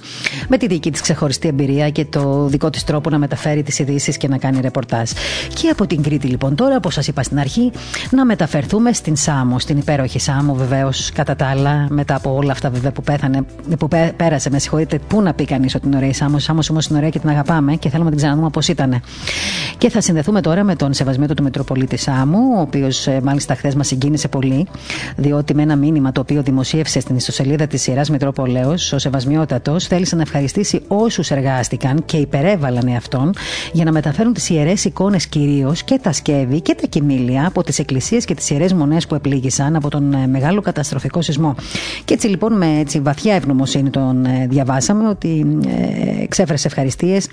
με τη δική της ξεχωριστή εμπειρία και το δικό της τρόπο να μεταφέρει τις ειδήσεις και να κάνει ρεπορτάζ. Και από την Κρήτη λοιπόν τώρα, όπως σας είπα στην αρχή, να μεταφερθούμε στην Σάμο, στην υπέροχη Σάμο βεβαίως κατά τα άλλα, μετά από όλα αυτά βέβαια που πέθανε, που πέρασε, με συγχωρείτε, πού να πει κανείς ότι είναι ωραία η Σάμος. Σάμος όμως είναι ωραία και την αγαπάμε και θέλουμε να την ξαναδούμε πώς ήταν. Και θα συνδεθούμε τώρα με τον Σεβασμίο του Μητροπολίτη Σάμου, ο οποίος ε, μάλιστα χθες μας συγκίνησε πολύ, διότι με ένα μήνυμα το οποίο δημοσίευσε στην ιστοσελίδα της Ιεράς Μητροπολέω, ο Σεβασμιότατος θέλησε να ευχαριστήσει όσους εργάστηκαν και υπερέβαλαν εαυτόν για να μεταφέρουν τις ιερές εικόνες κυρίως και τα σκεύη και τα κοιμήλια από τις εκκλησίες και τις ιερές μονές που επλήγησαν από τον ε, μεγάλο καταστροφικό σεισμό. Και έτσι λοιπόν με έτσι, βαθιά ευγνωμοσύνη τον ε, διαβάσαμε ότι ε, εξέφρασε ευχαριστίες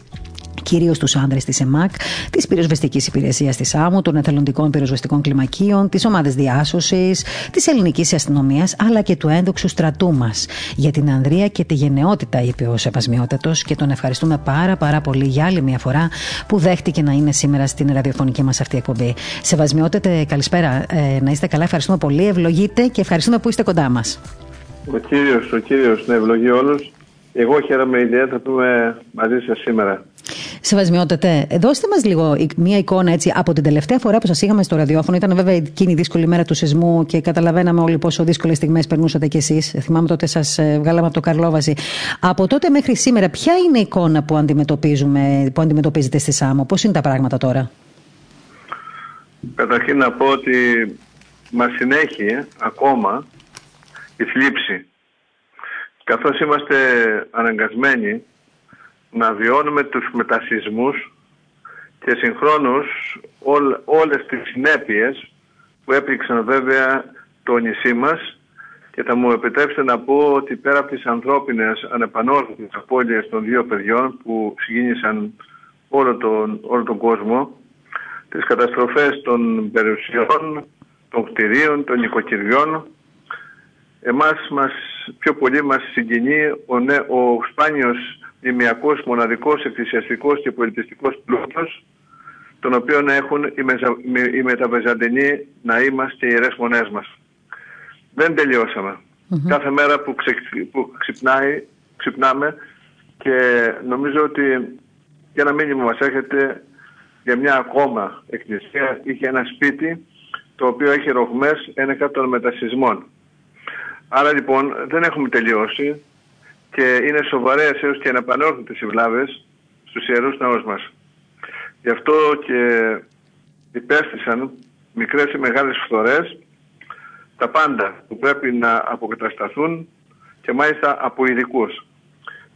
κυρίως τους άνδρες της ΕΜΑΚ, της πυροσβεστικής υπηρεσίας της ΑΜΟ, των εθελοντικών πυροσβεστικών κλιμακίων, της ομάδας διάσωσης, της ελληνικής αστυνομίας αλλά και του ένδοξου στρατού μας. Για την Ανδρία και τη γενναιότητα, είπε ο Σεβασμιότατος, και τον ευχαριστούμε πάρα πάρα πολύ για άλλη μια φορά που δέχτηκε να είναι σήμερα στην ραδιοφωνική μας αυτή εκπομπή. Σεβασμιότατε, καλησπέρα. Ε, να είστε καλά, ευχαριστούμε πολύ, ευλογείτε και ευχαριστούμε που είστε κοντά μας. Ο κύριος, ο κύριος να ευλογεί όλους. Εγώ χαίρομαι ιδιαίτερα που είμαι μαζί σας σήμερα. Σεβασμιότατε, δώστε μας λίγο μία εικόνα έτσι από την τελευταία φορά που σας είχαμε στο ραδιόφωνο. Ήταν βέβαια εκείνη η δύσκολη μέρα του σεισμού και καταλαβαίναμε όλοι πόσο δύσκολες στιγμές περνούσατε κι εσείς. Θυμάμαι τότε σας ε, βγάλαμε από το Καρλόβαζι. Από τότε μέχρι σήμερα, ποια είναι η εικόνα που, αντιμετωπίζουμε, που αντιμετωπίζετε στη ΣΑΜΟ, πώς είναι τα πράγματα τώρα; Καταρχήν να πω ότι μας συνέχει ακόμα η θλίψη. Καθώς είμαστε αναγκασμένοι να βιώνουμε τους μετασυσμούς και συγχρόνως ό, όλες τις συνέπειες που έπληξαν βέβαια το νησί μας και θα μου επιτρέψετε να πω ότι πέρα από τις ανθρώπινες ανεπανόρθωτες απώλειες των δύο παιδιών που συγκίνησαν όλο τον, όλο τον κόσμο, τις καταστροφές των περιουσιών, των κτηρίων, των οικοκυριών, Εμάς μας, πιο πολύ μας συγκινεί ο, νέ, ο σπάνιος δημιακός, μοναδικός, εκθυσιαστικός και πολιτιστικός πλούτος τον οποίο έχουν οι, μεζα, οι μεταβεζαντινοί να είμαστε οι ιερές μονές μας. Δεν τελειωσαμε Κάθε μέρα που, ξε, που ξυπνάει, ξυπνάμε και νομίζω ότι για ένα μήνυμα μας έρχεται για μια ακόμα εκκλησία είχε ένα σπίτι το οποίο έχει ρογμές ένα των μετασυσμών. Άρα λοιπόν δεν έχουμε τελειώσει και είναι σοβαρές έως και αναπανόρθωτες οι βλάβες στους ιερούς ναούς μας. Γι' αυτό και υπέστησαν μικρές ή μεγάλες φθορές τα πάντα που πρέπει να αποκατασταθούν και μάλιστα από ειδικούς.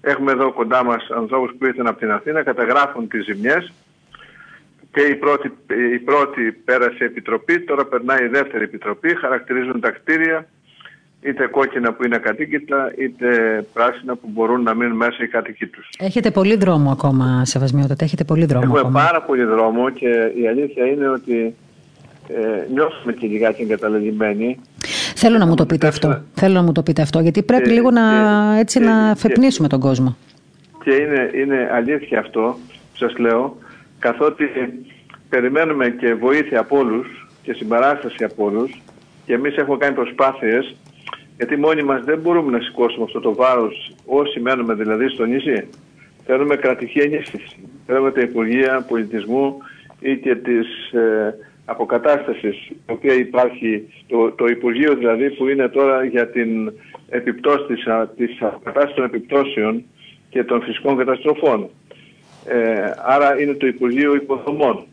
Έχουμε εδώ κοντά μας ανθρώπους που ήρθαν από την Αθήνα, καταγράφουν τις ζημιές και η πρώτη, η πρώτη πέρασε επιτροπή, τώρα περνάει η δεύτερη επιτροπή, χαρακτηρίζουν τα κτίρια, είτε κόκκινα που είναι ακατοίκητα, είτε πράσινα που μπορούν να μείνουν μέσα οι κάτοικοι τους. Έχετε πολύ δρόμο ακόμα, Σεβασμιότατα, έχετε πολύ δρόμο Έχουμε ακόμα. πάρα πολύ δρόμο και η αλήθεια είναι ότι ε, νιώθουμε και λιγάκι εγκαταλελειμμένοι. Θέλω να μου το πείτε αυτό. Θέλω να μου το πείτε αυτό, γιατί πρέπει λίγο να, έτσι, και, να φεπνίσουμε τον κόσμο. Και είναι, είναι αλήθεια αυτό που σας λέω, καθότι περιμένουμε και βοήθεια από όλους και συμπαράσταση από όλους και εμείς έχουμε κάνει προσπάθειες γιατί μόνοι μας δεν μπορούμε να σηκώσουμε αυτό το βάρος όσοι μένουμε δηλαδή στο νησί. Θέλουμε κρατική ενίσχυση. Θέλουμε τα Υπουργεία Πολιτισμού ή και της ε, αποκατάστασης, το οποίο υπάρχει, το, το Υπουργείο δηλαδή που είναι τώρα για την επιπτώση της, της αποκατάστασης των επιπτώσεων και των φυσικών καταστροφών. Ε, άρα είναι το Υπουργείο Υποδομών.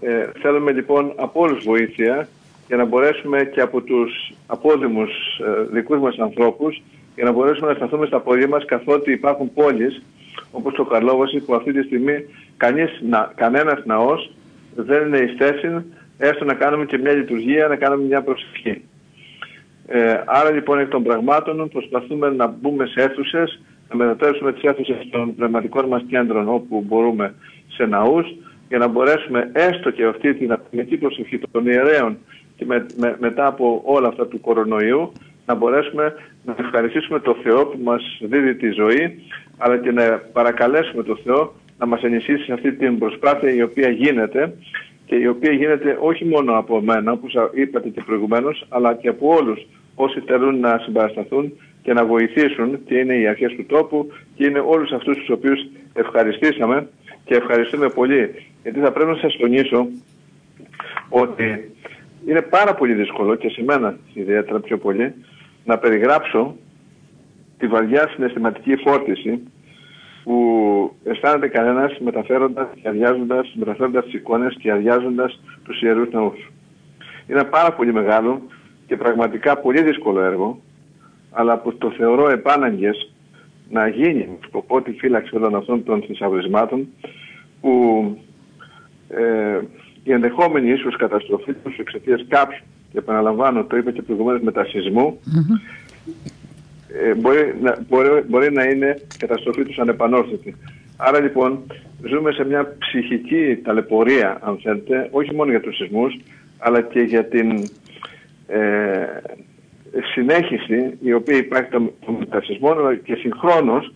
Ε, θέλουμε λοιπόν από όλους βοήθεια για να μπορέσουμε και από τους απόδημους ε, δικούς μας ανθρώπους για να μπορέσουμε να σταθούμε στα πόδια μας καθότι υπάρχουν πόλεις όπως το Καρλόβαση που αυτή τη στιγμή κανείς, να, κανένας ναός δεν είναι εις θέση έστω να κάνουμε και μια λειτουργία, να κάνουμε μια προσευχή. Ε, άρα λοιπόν εκ των πραγμάτων προσπαθούμε να μπούμε σε αίθουσες, να μετατρέψουμε τις αίθουσες των πνευματικών μας κέντρων όπου μπορούμε σε ναούς για να μπορέσουμε έστω και αυτή την απειλητική προσοχή των ιερέων και με, μετά από όλα αυτά του κορονοϊού να μπορέσουμε να ευχαριστήσουμε το Θεό που μας δίδει τη ζωή αλλά και να παρακαλέσουμε το Θεό να μας ενισχύσει σε αυτή την προσπάθεια η οποία γίνεται και η οποία γίνεται όχι μόνο από μένα, όπως είπατε και προηγουμένως, αλλά και από όλους όσοι θέλουν να συμπαρασταθούν και να βοηθήσουν και είναι οι αρχές του τόπου και είναι όλους αυτούς τους οποίους ευχαριστήσαμε και ευχαριστούμε πολύ. Γιατί θα πρέπει να σας τονίσω ότι είναι πάρα πολύ δύσκολο και σε μένα ιδιαίτερα πιο πολύ να περιγράψω τη βαριά συναισθηματική φόρτιση που αισθάνεται κανένας μεταφέροντας και αδειάζοντας, μεταφέροντας τις εικόνες και αδειάζοντας τους ιερούς ναούς. Είναι πάρα πολύ μεγάλο και πραγματικά πολύ δύσκολο έργο, αλλά που το θεωρώ επάναγκες να γίνει σκοπό τη φύλαξη όλων αυτών των θησαυρισμάτων που ε, η ενδεχόμενη ίσως καταστροφή τους εξαιτίας κάποιου, και επαναλαμβάνω, το είπα και προηγουμένως μετασυσμού, ε, μπορεί, να, μπορεί, μπορεί να είναι καταστροφή τους ανεπανόρθωτη. Άρα λοιπόν ζούμε σε μια ψυχική ταλαιπωρία, αν θέλετε, όχι μόνο για τους σεισμούς, αλλά και για την ε, συνέχιση η οποία υπάρχει των μετασυσμών και συγχρόνως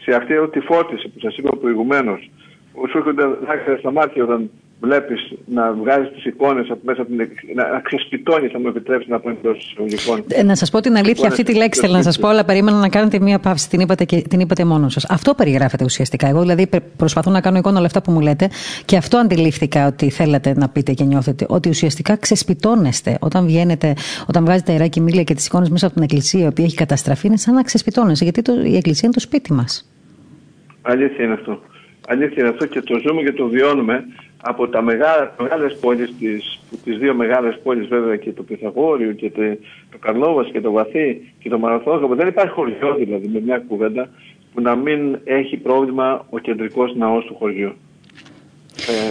σε αυτή τη φόρτιση που σας είπα προηγουμένως που σου έρχονται δάκρυα στα μάτια όταν βλέπεις να βγάζεις τις εικόνες από μέσα από την... να, να ξεσπιτώνεις, θα μου επιτρέψεις να πω εντός εισαγωγικών. Ε, να σας πω την αλήθεια, αυτή τη λέξη θέλω να σας πω, αλλά περίμενα να κάνετε μία παύση, την είπατε, και, την είπατε μόνος σας. Αυτό περιγράφεται ουσιαστικά. Εγώ δηλαδή προσπαθώ να κάνω εικόνα όλα αυτά που μου λέτε και αυτό αντιλήφθηκα ότι θέλατε να πείτε και νιώθετε, ότι ουσιαστικά ξεσπιτώνεστε όταν βγαίνετε, όταν βγάζετε αεράκι μίλια και τις εικόνες μέσα από την εκκλησία η οποία έχει καταστραφεί, είναι σαν να ξεσπιτώνεσαι, γιατί το, η εκκλησία είναι το σπίτι μας. Αλήθεια είναι αυτό. Αλήθεια είναι αυτό και το ζούμε και το βιώνουμε από τα μεγάλα, μεγάλες πόλεις, τις, τις δύο μεγάλες πόλεις βέβαια και το Πυθαγόριο και το, το Καρλόβας και το Βαθύ και το Μαραθώγαμο. Δεν υπάρχει χωριό δηλαδή με μια κουβέντα που να μην έχει πρόβλημα ο κεντρικός ναός του χωριού.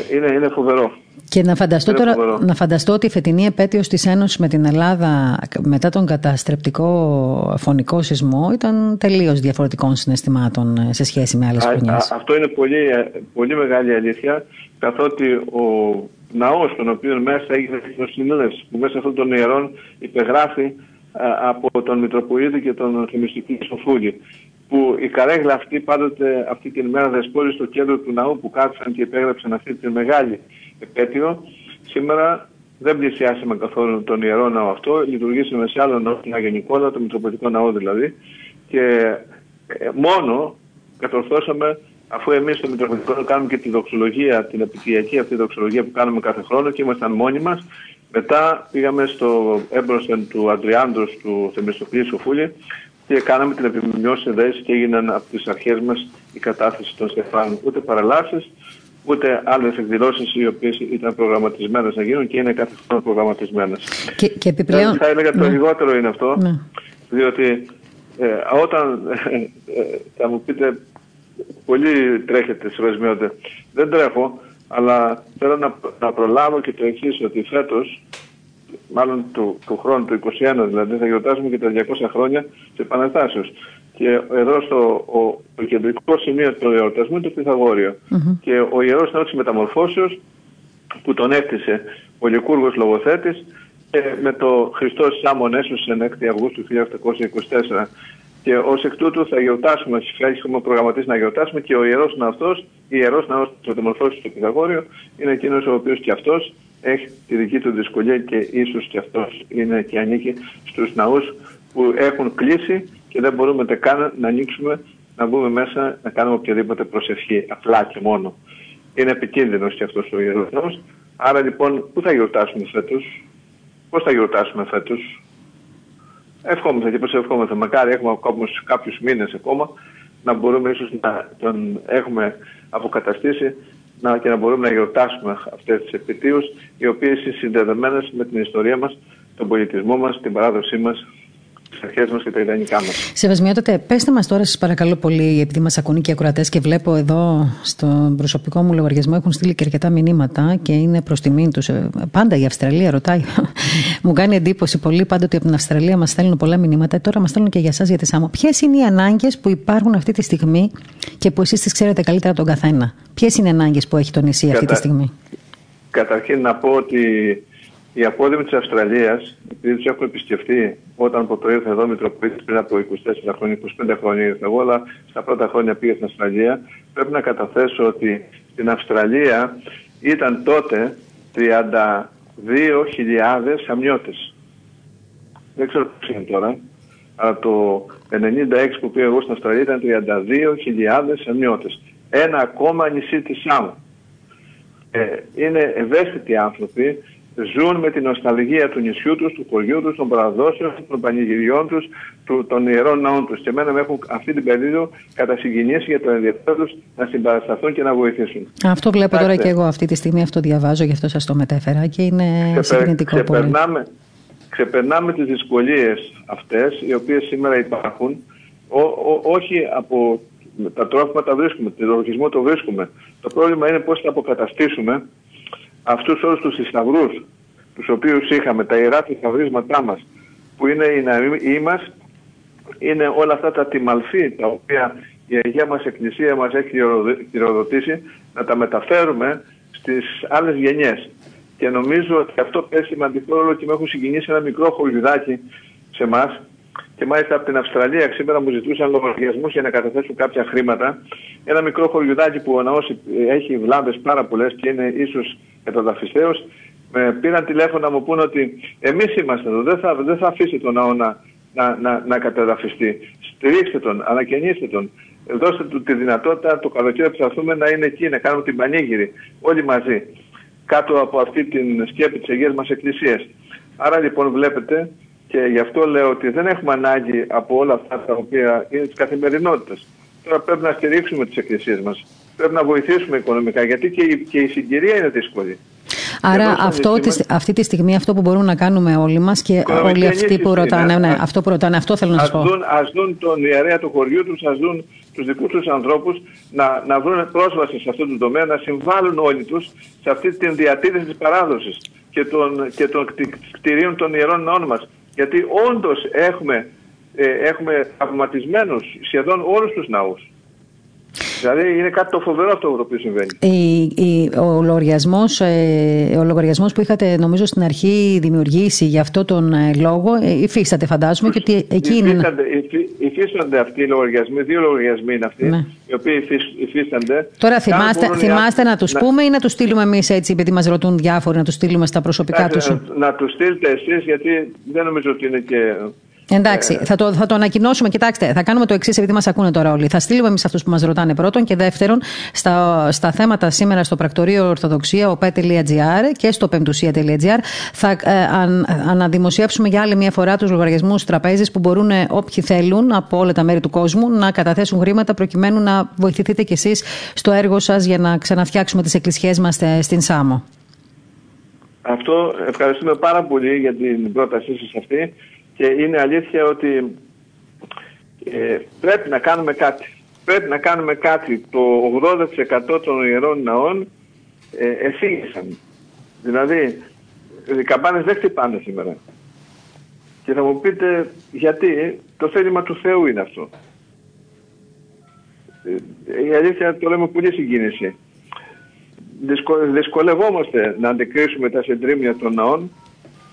Ε, είναι, είναι φοβερό. Και να φανταστώ, τώρα, να φανταστώ ότι η φετινή επέτειος της Ένωσης με την Ελλάδα μετά τον καταστρεπτικό φωνικό σεισμό ήταν τελείως διαφορετικών συναισθημάτων ε, σε σχέση με άλλες χρονιές. Αυτό είναι πολύ, ε, πολύ μεγάλη αλήθεια καθότι ο ναός τον οποίο μέσα έγινε συνείδηση που μέσα αυτών των ιερών υπεγράφει από τον Μητροπολίτη και τον Θεμιστική Σοφούλη που η καρέγλα αυτή πάντοτε αυτή την ημέρα δεσπόζει στο κέντρο του ναού που κάτσαν και υπέγραψαν αυτή τη μεγάλη επέτειο. Σήμερα δεν πλησιάσαμε καθόλου τον ιερό ναό αυτό, λειτουργήσαμε σε άλλο ναό, την Αγία το Μητροπολιτικό ναό δηλαδή και ε, μόνο κατορθώσαμε αφού εμείς στο Μητροπολιτικό κάνουμε και τη δοξολογία, την επιτυχιακή αυτή δοξολογία που κάνουμε κάθε χρόνο και ήμασταν μόνοι μας, μετά πήγαμε στο έμπροσθεν του Αντριάντρος του Θεμιστοκλή Σοφούλη και κάναμε την επιμνιώση συνδέση και έγιναν από τις αρχές μας η κατάθεση των Στεφάνων. Ούτε παραλάσεις, ούτε άλλες εκδηλώσεις οι οποίες ήταν προγραμματισμένες να γίνουν και είναι κάθε χρόνο προγραμματισμένες. Και, και επιπλέον... Θα έλεγα το ναι. λιγότερο είναι αυτό, ναι. διότι ε, όταν ε, ε, θα μου πείτε πολύ τρέχετε σεβασμιότε. Δεν τρέχω, αλλά θέλω να, να προλάβω και το εξής ότι φέτος, μάλλον του, του χρόνου, του 21 δηλαδή, θα γιορτάσουμε και τα 200 χρόνια της Επαναστάσεως. Και εδώ στο ο, το κεντρικό σημείο του εορτασμού είναι το Πυθαγόριο. Mm-hmm. Και ο Ιερός Ναός της Μεταμορφώσεως που τον έκτισε ο Λικούργος Λογοθέτης και με το Χριστός Σάμον έσωσε 6 Αυγούστου 1824 και ως εκ τούτου θα γιορτάσουμε, φυσικά έχουμε προγραμματίσει να γιορτάσουμε και ο ιερός αυτό, η ιερός ναός της Οτεμορφώση στο Πυθαγόριο, είναι εκείνος ο οποίος και αυτός έχει τη δική του δυσκολία και ίσως και αυτός είναι και ανήκει στους ναούς που έχουν κλείσει και δεν μπορούμε καν να ανοίξουμε, να μπούμε μέσα, να κάνουμε οποιαδήποτε προσευχή, απλά και μόνο. Είναι επικίνδυνος και αυτός ο ιερός ναός. Άρα λοιπόν, πού θα γιορτάσουμε φέτος, πώς θα γιορτάσουμε φέτος, Ευχόμεθα και προσευχόμεθα. Μακάρι έχουμε ακόμα κάποιους μήνες ακόμα να μπορούμε ίσως να τον έχουμε αποκαταστήσει να, και να μπορούμε να γιορτάσουμε αυτές τις επαιτίους οι οποίες είναι συνδεδεμένες με την ιστορία μας, τον πολιτισμό μας, την παράδοσή μας αρχές μας και τα ιδανικά μας. Σεβασμιότατε, πέστε μας τώρα, σας παρακαλώ πολύ, επειδή μας ακούν και οι ακροατές και βλέπω εδώ στον προσωπικό μου λογαριασμό έχουν στείλει και αρκετά μηνύματα και είναι προς τιμήν τους. Ε, πάντα η Αυστραλία ρωτάει. <laughs> μου κάνει εντύπωση πολύ πάντα ότι από την Αυστραλία μας στέλνουν πολλά μηνύματα. Τώρα μας στέλνουν και για εσάς για τη ΣΑΜΟ. Ποιες είναι οι ανάγκες που υπάρχουν αυτή τη στιγμή και που εσείς τις ξέρετε καλύτερα από τον καθένα; Ποιες είναι οι ανάγκες που έχει το νησί αυτή Κατα... τη στιγμή; Καταρχήν να πω ότι οι απόδημοι της Αυστραλίας, επειδή τους έχω επισκεφτεί όταν από το ήρθα εδώ Μητροπολίτης πριν από 24 χρόνια, 25 χρόνια ήρθα εγώ, αλλά στα πρώτα χρόνια πήγα στην Αυστραλία, πρέπει να καταθέσω ότι στην Αυστραλία ήταν τότε 32.000 αμνιώτες. Δεν ξέρω πώς είναι τώρα, αλλά το 96 που πήγα εγώ στην Αυστραλία ήταν 32.000 αμνιώτες. Ένα ακόμα νησί της Σάμου. Ε, είναι ευαίσθητοι άνθρωποι, ζουν με την νοσταλγία του νησιού τους, του χωριού τους, των παραδόσεων, των πανηγυριών τους, του, των ιερών ναών τους. Και εμένα με έχουν αυτή την περίοδο κατασυγκινήσει για το ενδιαφέρον τους να συμπαρασταθούν και να βοηθήσουν. Αυτό βλέπω τώρα και εγώ αυτή τη στιγμή, αυτό διαβάζω, γι' αυτό σας το μετέφερα και είναι Ξεπε, συγκινητικό ξεπερνάμε, πολύ. Ξεπερνάμε τις δυσκολίες αυτές, οι οποίες σήμερα υπάρχουν, ό, όχι από τα τρόφιμα τα βρίσκουμε, τον λογισμό το βρίσκουμε. Το πρόβλημα είναι πώς θα αποκαταστήσουμε αυτούς όλους τους θησαυρούς τους οποίους είχαμε, τα ιερά θησαυρίσματά μας, που είναι οι ναοί μας, είναι όλα αυτά τα τιμαλφή τα οποία η Αγία μας Εκκλησία μας έχει χειροδοτήσει να τα μεταφέρουμε στις άλλες γενιές. Και νομίζω ότι αυτό παίζει σημαντικό ρόλο και με έχουν συγκινήσει ένα μικρό χωριδάκι σε εμάς. Και μάλιστα από την Αυστραλία σήμερα μου ζητούσαν λογαριασμούς για να καταθέσουν κάποια χρήματα. Ένα μικρό χωριουδάκι που ο ναός έχει βλάβες πάρα πολλές και είναι ίσως καταδαφιστέως με πήραν τηλέφωνο να μου πούνε ότι εμείς είμαστε εδώ, δεν θα, δεν θα αφήσει τον ναό να, να, να, να καταδαφιστεί. Στηρίξτε τον, ανακαινήστε τον. Δώστε του τη δυνατότητα το καλοκαίρι που θα έρθουμε να είναι εκεί, να κάνουμε την πανήγυρη όλοι μαζί κάτω από αυτή την σκέπη της Αγίας μας Εκκλησίας. Άρα λοιπόν βλέπετε και γι' αυτό λέω ότι δεν έχουμε ανάγκη από όλα αυτά τα οποία είναι της καθημερινότητας. Τώρα πρέπει να στηρίξουμε τις εκκλησίες μας πρέπει να βοηθήσουμε οικονομικά, γιατί και η, και η συγκυρία είναι δύσκολη. Άρα αυτό, αυτή τη στιγμή αυτό που μπορούμε να κάνουμε όλοι μας και όλοι αυτοί που ρωτάνε, ναι, αυτό που ρωτάνε, αυτό θέλω να σας πω. ας δουν τον ιερέα του χωριού τους, ας δουν τους δικούς τους ανθρώπους να, να βρουν πρόσβαση σε αυτό το τομέα, να συμβάλλουν όλοι τους σε αυτή τη διατήρηση της παράδοσης και των, και των κτηρίων των ιερών ναών μας. Γιατί όντως έχουμε, ε, έχουμε σχεδόν όλους τους ναούς. Δηλαδή είναι κάτι το φοβερό αυτό το οποίο συμβαίνει. Η, η, ο λογαριασμός ε, ο λογαριασμός που είχατε νομίζω στην αρχή δημιουργήσει για αυτό τον ε, λόγο ε, υφίσταται φαντάζομαι και ότι εκεί υφίστανται, είναι... Υφίστανται αυτοί οι λογαριασμοί, δύο λογαριασμοί είναι αυτοί, ναι. οι οποίοι υφίστανται. Τώρα θυμάστε, θυμάστε να τους να... πούμε ή να τους στείλουμε εμείς έτσι επειδή μας ρωτούν διάφοροι να τους στείλουμε στα προσωπικά τους; Να, να τους στείλετε εσείς γιατί δεν νομίζω ότι είναι και Εντάξει, θα το, θα το ανακοινώσουμε. Κοιτάξτε, θα κάνουμε το εξής, επειδή μας ακούνε τώρα όλοι. Θα στείλουμε εμείς αυτούς που μας ρωτάνε πρώτον και δεύτερον στα, στα θέματα σήμερα στο πρακτορείο Ορθοδοξία, op.gr και στο πεμπτουσία.gr θα ε, αν, αναδημοσιεύσουμε για άλλη μια φορά τους λογαριασμούς τραπέζης που μπορούν ε, όποιοι θέλουν από όλα τα μέρη του κόσμου να καταθέσουν χρήματα προκειμένου να βοηθηθείτε κι εσείς στο έργο σας για να ξαναφτιάξουμε τις εκκλησιές μας ε, στην Σάμο. Αυτό ευχαριστούμε πάρα πολύ για την πρότασή σας αυτή και είναι αλήθεια ότι ε, πρέπει να κάνουμε κάτι. Πρέπει να κάνουμε κάτι. Το 80% των ιερών ναών ε, εφήγησαν. Δηλαδή, οι καμπάνες δεν χτυπάνε σήμερα. Και θα μου πείτε γιατί; Το θέλημα του Θεού είναι αυτό. Ε, η αλήθεια το λέμε πολύ συγκίνηση. Δυσκολευόμαστε να αντικρίσουμε τα συντρίμια των ναών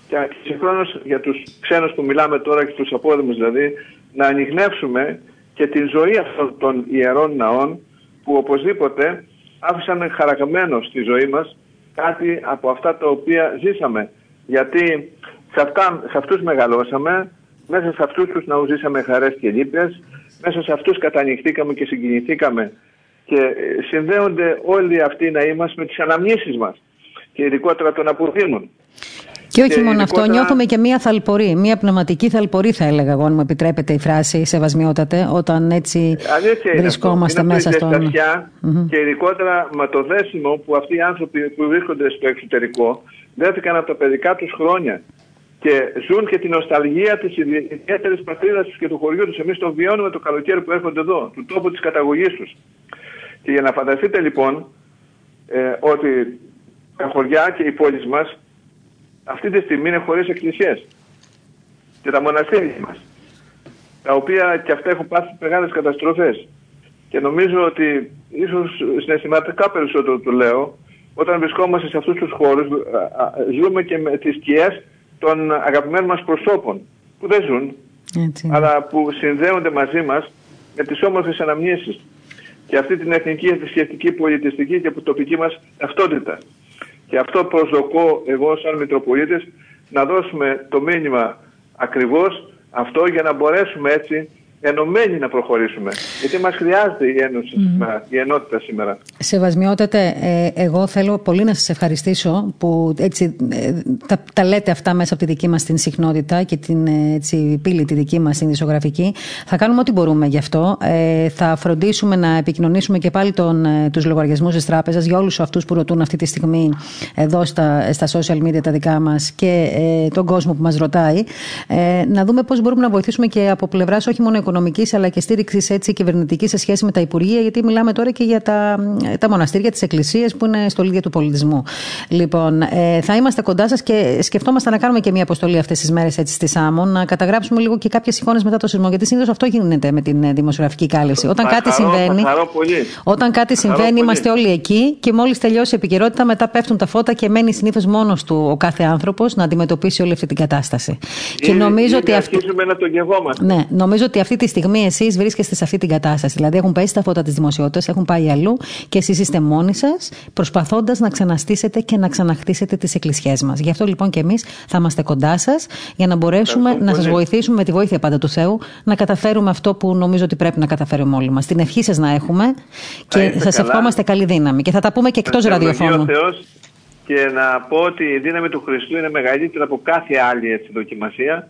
και συγχρόνως για τους ξένους που μιλάμε τώρα και τους απόδημους δηλαδή, να ανοιχνεύσουμε και την ζωή αυτών των ιερών ναών που οπωσδήποτε άφησαν χαραγμένο στη ζωή μας κάτι από αυτά τα οποία ζήσαμε. Γιατί σε, αυτά, σε αυτούς μεγαλώσαμε, μέσα σε αυτούς τους ναούς ζήσαμε χαρές και λύπες, μέσα σε αυτούς κατανοιχτήκαμε και συγκινηθήκαμε και ε, συνδέονται όλοι αυτοί οι ναοί μας με τις αναμνήσεις μας και ειδικότερα των αποδήμων. Και όχι μόνο αυτό, νιώθουμε και μία θαλπορή, μία πνευματική θαλπορή, θα έλεγα εγώ, αν μου επιτρέπετε η φράση, σεβασμιότατε, όταν έτσι βρισκόμαστε μέσα στον. Και ειδικότερα με το δέσιμο που αυτοί οι άνθρωποι που βρίσκονται στο εξωτερικό δέθηκαν από τα παιδικά τους χρόνια και ζουν και την νοσταλγία της ιδιαίτερης πατρίδας του και του χωριού τους. Εμείς το βιώνουμε το καλοκαίρι που έρχονται εδώ, του τόπου της καταγωγής τους. Και για να φανταστείτε λοιπόν ε, ότι τα χωριά και οι πόλεις μας αυτή τη στιγμή είναι χωρίς εκκλησίες. Και τα μοναστήρια μας, τα οποία και αυτά έχουν πάθει μεγάλες καταστροφές. Και νομίζω ότι ίσως συναισθηματικά περισσότερο το λέω, όταν βρισκόμαστε σε αυτούς τους χώρους, ζούμε και με τις σκιές των αγαπημένων μας προσώπων, που δεν ζουν, Έτσι. αλλά που συνδέονται μαζί μας με τις όμορφες αναμνήσεις και αυτή την εθνική, θρησκευτική, πολιτιστική και τοπική μας ταυτότητα. Και αυτό προσδοκώ εγώ σαν Μητροπολίτης να δώσουμε το μήνυμα ακριβώς αυτό για να μπορέσουμε έτσι ενωμένοι να προχωρήσουμε. Γιατί μας χρειάζεται η ένωση σήμερα, η ενότητα σήμερα. Σεβασμιότατε, ε, εγώ θέλω πολύ να σας ευχαριστήσω που έτσι, ε, τα, τα, λέτε αυτά μέσα από τη δική μας την συχνότητα και την ε, έτσι, πύλη τη δική μας την δισογραφική. Θα κάνουμε ό,τι μπορούμε γι' αυτό. Ε, θα φροντίσουμε να επικοινωνήσουμε και πάλι τον, ε, τους λογαριασμούς της τράπεζας για όλους αυτούς που ρωτούν αυτή τη στιγμή εδώ στα, στα social media τα δικά μας και ε, τον κόσμο που μας ρωτάει. Ε, να δούμε πώς μπορούμε να βοηθήσουμε και από πλευράς όχι μόνο οικονομικής αλλά και στήριξης κυβερνητικής σε σχέση με τα Υπουργεία, γιατί μιλάμε τώρα και για τα, τα μοναστήρια, τι εκκλησίε που είναι στο ίδιο του πολιτισμού. Λοιπόν, ε, θα είμαστε κοντά σας και σκεφτόμαστε να κάνουμε και μια αποστολή αυτές τις μέρες στη Σάμο, να καταγράψουμε λίγο και κάποιες εικόνες μετά το σεισμό. Γιατί συνήθως αυτό γίνεται με την ε, δημοσιογραφική κάλυψη. Όταν κάτι συμβαίνει, όταν κάτι συμβαίνει είμαστε όλοι εκεί και μόλις τελειώσει η επικαιρότητα, μετά πέφτουν τα φώτα και μένει συνήθως μόνος του ο κάθε άνθρωπος να αντιμετωπίσει όλη αυτή την κατάσταση. και νομίζω ότι αυτή. Να το ναι, νομίζω ότι αυτή τη στιγμή εσείς βρίσκεστε σε αυτή την κατάσταση. Δηλαδή, έχουν πέσει τα φώτα της δημοσιότητας, έχουν πάει αλλού και εσείς είστε μόνοι σας, προσπαθώντας να ξαναστήσετε και να ξαναχτίσετε τις εκκλησιές μας. Γι' αυτό λοιπόν και εμείς θα είμαστε κοντά σας για να μπορέσουμε να σας βοηθήσουμε με τη βοήθεια πάντα του Θεού να καταφέρουμε αυτό που νομίζω ότι πρέπει να καταφέρουμε όλοι μας. Την ευχή σας να έχουμε και σας ευχόμαστε καλή δύναμη. Και θα τα πούμε και εκτός ραδιοφώνου. Και να πω ότι η δύναμη του Χριστού είναι μεγαλύτερη από κάθε άλλη έτσι, δοκιμασία